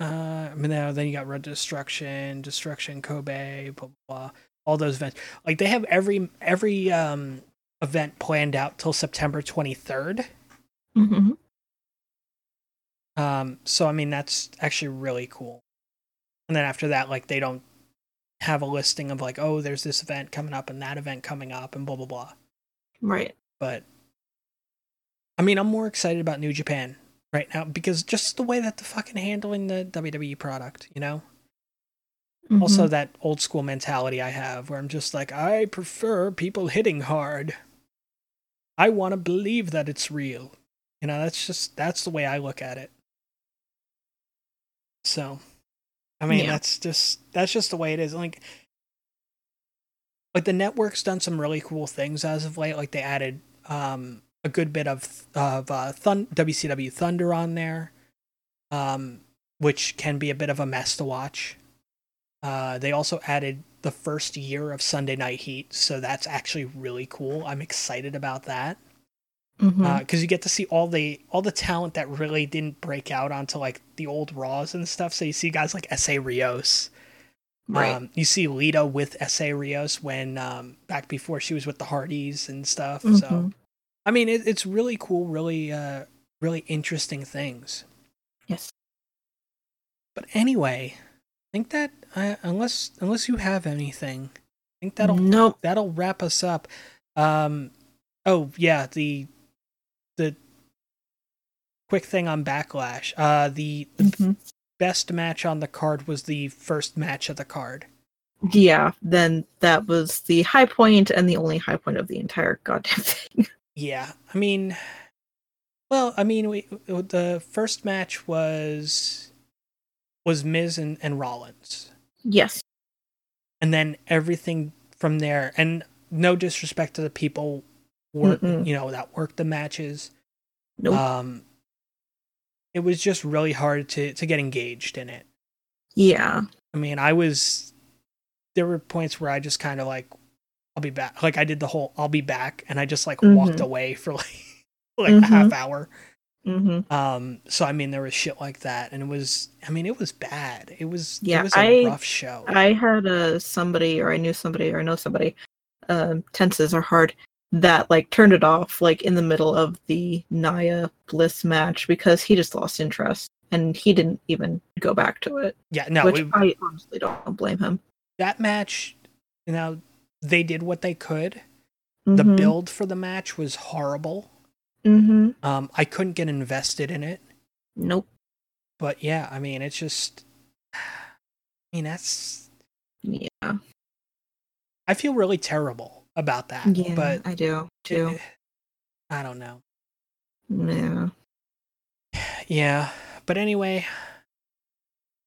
Uh, I mean then you got Red Destruction, Destruction Kobe, blah, blah blah, all those events. Like they have every every um event planned out till September twenty third. Mhm. Um, so I mean that's actually really cool. And then after that, like they don't have a listing of like, oh, there's this event coming up and that event coming up and blah blah blah. Right. But I mean, I'm more excited about New Japan right now because just the way that they're fucking handling the WWE product, you know? Also, Mhm. that old school mentality I have where I'm just like, I prefer people hitting hard. I want to believe that it's real. You know, that's just, that's the way I look at it. So, I mean, Yeah. that's just, that's just the way it is. Like, like the network's done some really cool things as of late. Like they added um, a good bit of of uh, Thun- WCW Thunder on there, um, which can be a bit of a mess to watch. Uh, they also added the first year of Sunday Night Heat, so that's actually really cool. I'm excited about that Because you get to see all the all the talent that really didn't break out onto like the old Raws and stuff. So you see guys like Essa Rios. right. Um, you see Lita with Essa Rios when um, back before she was with the Hardys and stuff. So Mhm. I mean, it, it's really cool, really, uh, really interesting things. Yes. But anyway, I think that uh, unless unless you have anything, I think that'll Nope. that'll wrap us up. Um, oh yeah, the quick thing on Backlash. Uh, the, the Mhm. best match on the card was the first match of the card. Yeah. Then that was the high point and the only high point of the entire goddamn thing. Yeah, I mean, well, I mean, we the first match was was Miz and, and Rollins, yes. and then everything from there. And no disrespect to the people work, Mm-mm. you know, that worked the matches. Nope. Um, it was just really hard to to get engaged in it. yeah. I mean, I was there were points where I just kind of like I'll be back. Like I did the whole I'll be back and I just like walked Mhm. away for like like a half hour. Mm-hmm. Um so I mean there was shit like that and it was I mean it was bad. It was Yeah, it was a I- rough show. I had a somebody, or I knew somebody, or I know somebody. Um, tenses are hard. That like turned it off like in the middle of the Nia Bliss match because he just lost interest and he didn't even go back to it. yeah, no, which it- I honestly don't blame him. that match, you know, they did what they could. The build for the match was horrible. Mm-hmm. Um I couldn't get invested in it. Nope. But yeah, I mean it's just I mean that's Yeah. I feel really terrible about that. Yeah. but I do too. I don't know. Yeah. Yeah, but anyway,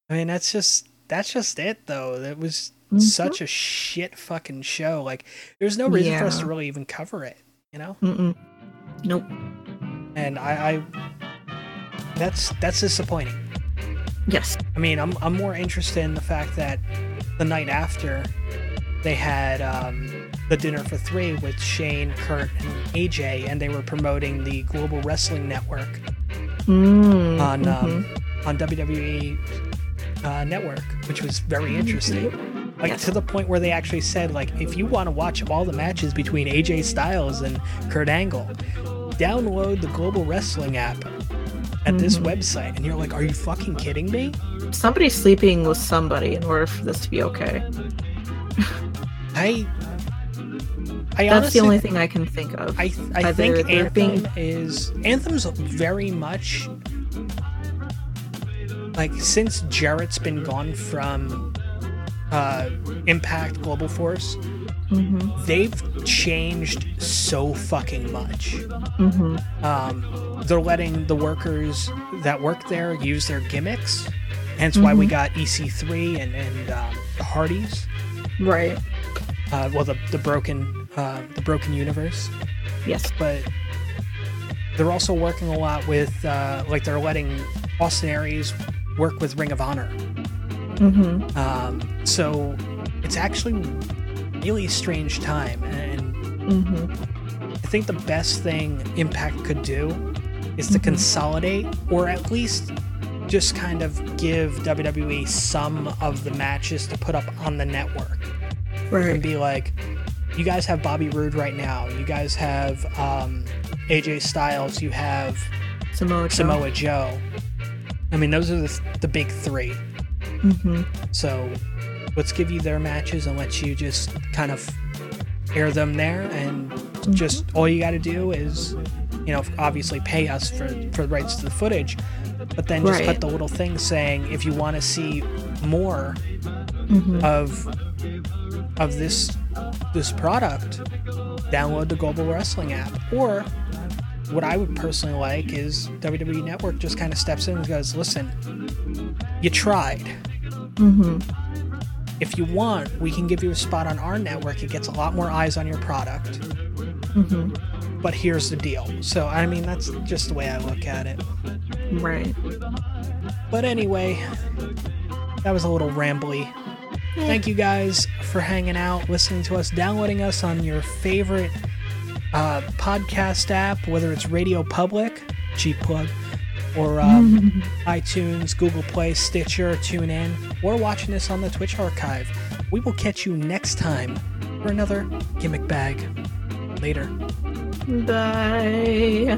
I mean that's just that's just it though. That was Mhm. such a shit fucking show. Like there's no reason for us to really even cover it, you know? Mm-mm. Nope. And I, I that's that's disappointing. Yes. I mean, I'm I'm more interested in the fact that the night after they had um, the dinner for three with Shane, Kurt, and AJ, and they were promoting the Global Wrestling Network Mm, on um, mhm. on WWE uh, Network, which was very interesting. Like Yes. to the point where they actually said, like, if you want to watch all the matches between AJ Styles and Kurt Angle, download the Global Wrestling app at this Mhm. website. And you're like, are you fucking kidding me? Somebody sleeping with somebody in order for this to be okay. I I That's honestly, the only thing I can think of. I I think they're Anthem being- is Anthem's very much like since Jarrett's been gone from uh, Impact Global Force, mm-hmm. they've changed so fucking much. Mm-hmm. Um, they're letting the workers that work there use their gimmicks. Hence why we Mhm. got EC3 and, and um, the Hardys. Right. Uh, well, the, the broken uh, the broken universe. Yes. but they're also working a lot with uh, like they're letting Austin Aries work with Ring of Honor. Mm-hmm. Um, so it's actually really strange time, and Mm-hmm. I think the best thing Impact could do is to Mhm. consolidate, or at least just kind of give WWE some of the matches to put up on the network. And be like, you guys have Bobby Roode right now. You guys have um, AJ Styles. You have Samoa Joe. Samoa Joe. I mean, those are the, the big three. Mm-hmm. So let's give you their matches and let you just kind of air them there. And just all you got to do is, you know, obviously pay us for, for the rights to the footage, but then just Right. put the little thing saying if you want to see more Mhm. of of this this product, download the Global Wrestling app. Or what I would personally like is WWE Network just kind of steps in and goes, "Listen, you tried. Mhm. If you want, we can give you a spot on our network. It gets a lot more eyes on your product. Mhm. But here's the deal." So I mean, that's just the way I look at it. Right. But anyway, that was a little rambly. Thank you guys for hanging out, listening to us, downloading us on your favorite uh, podcast app, whether it's Radio Public, cheap plug, or um, iTunes, Google Play, Stitcher, TuneIn, or watching this on the Twitch archive. We will catch you next time for another gimmick bag. Later. Bye.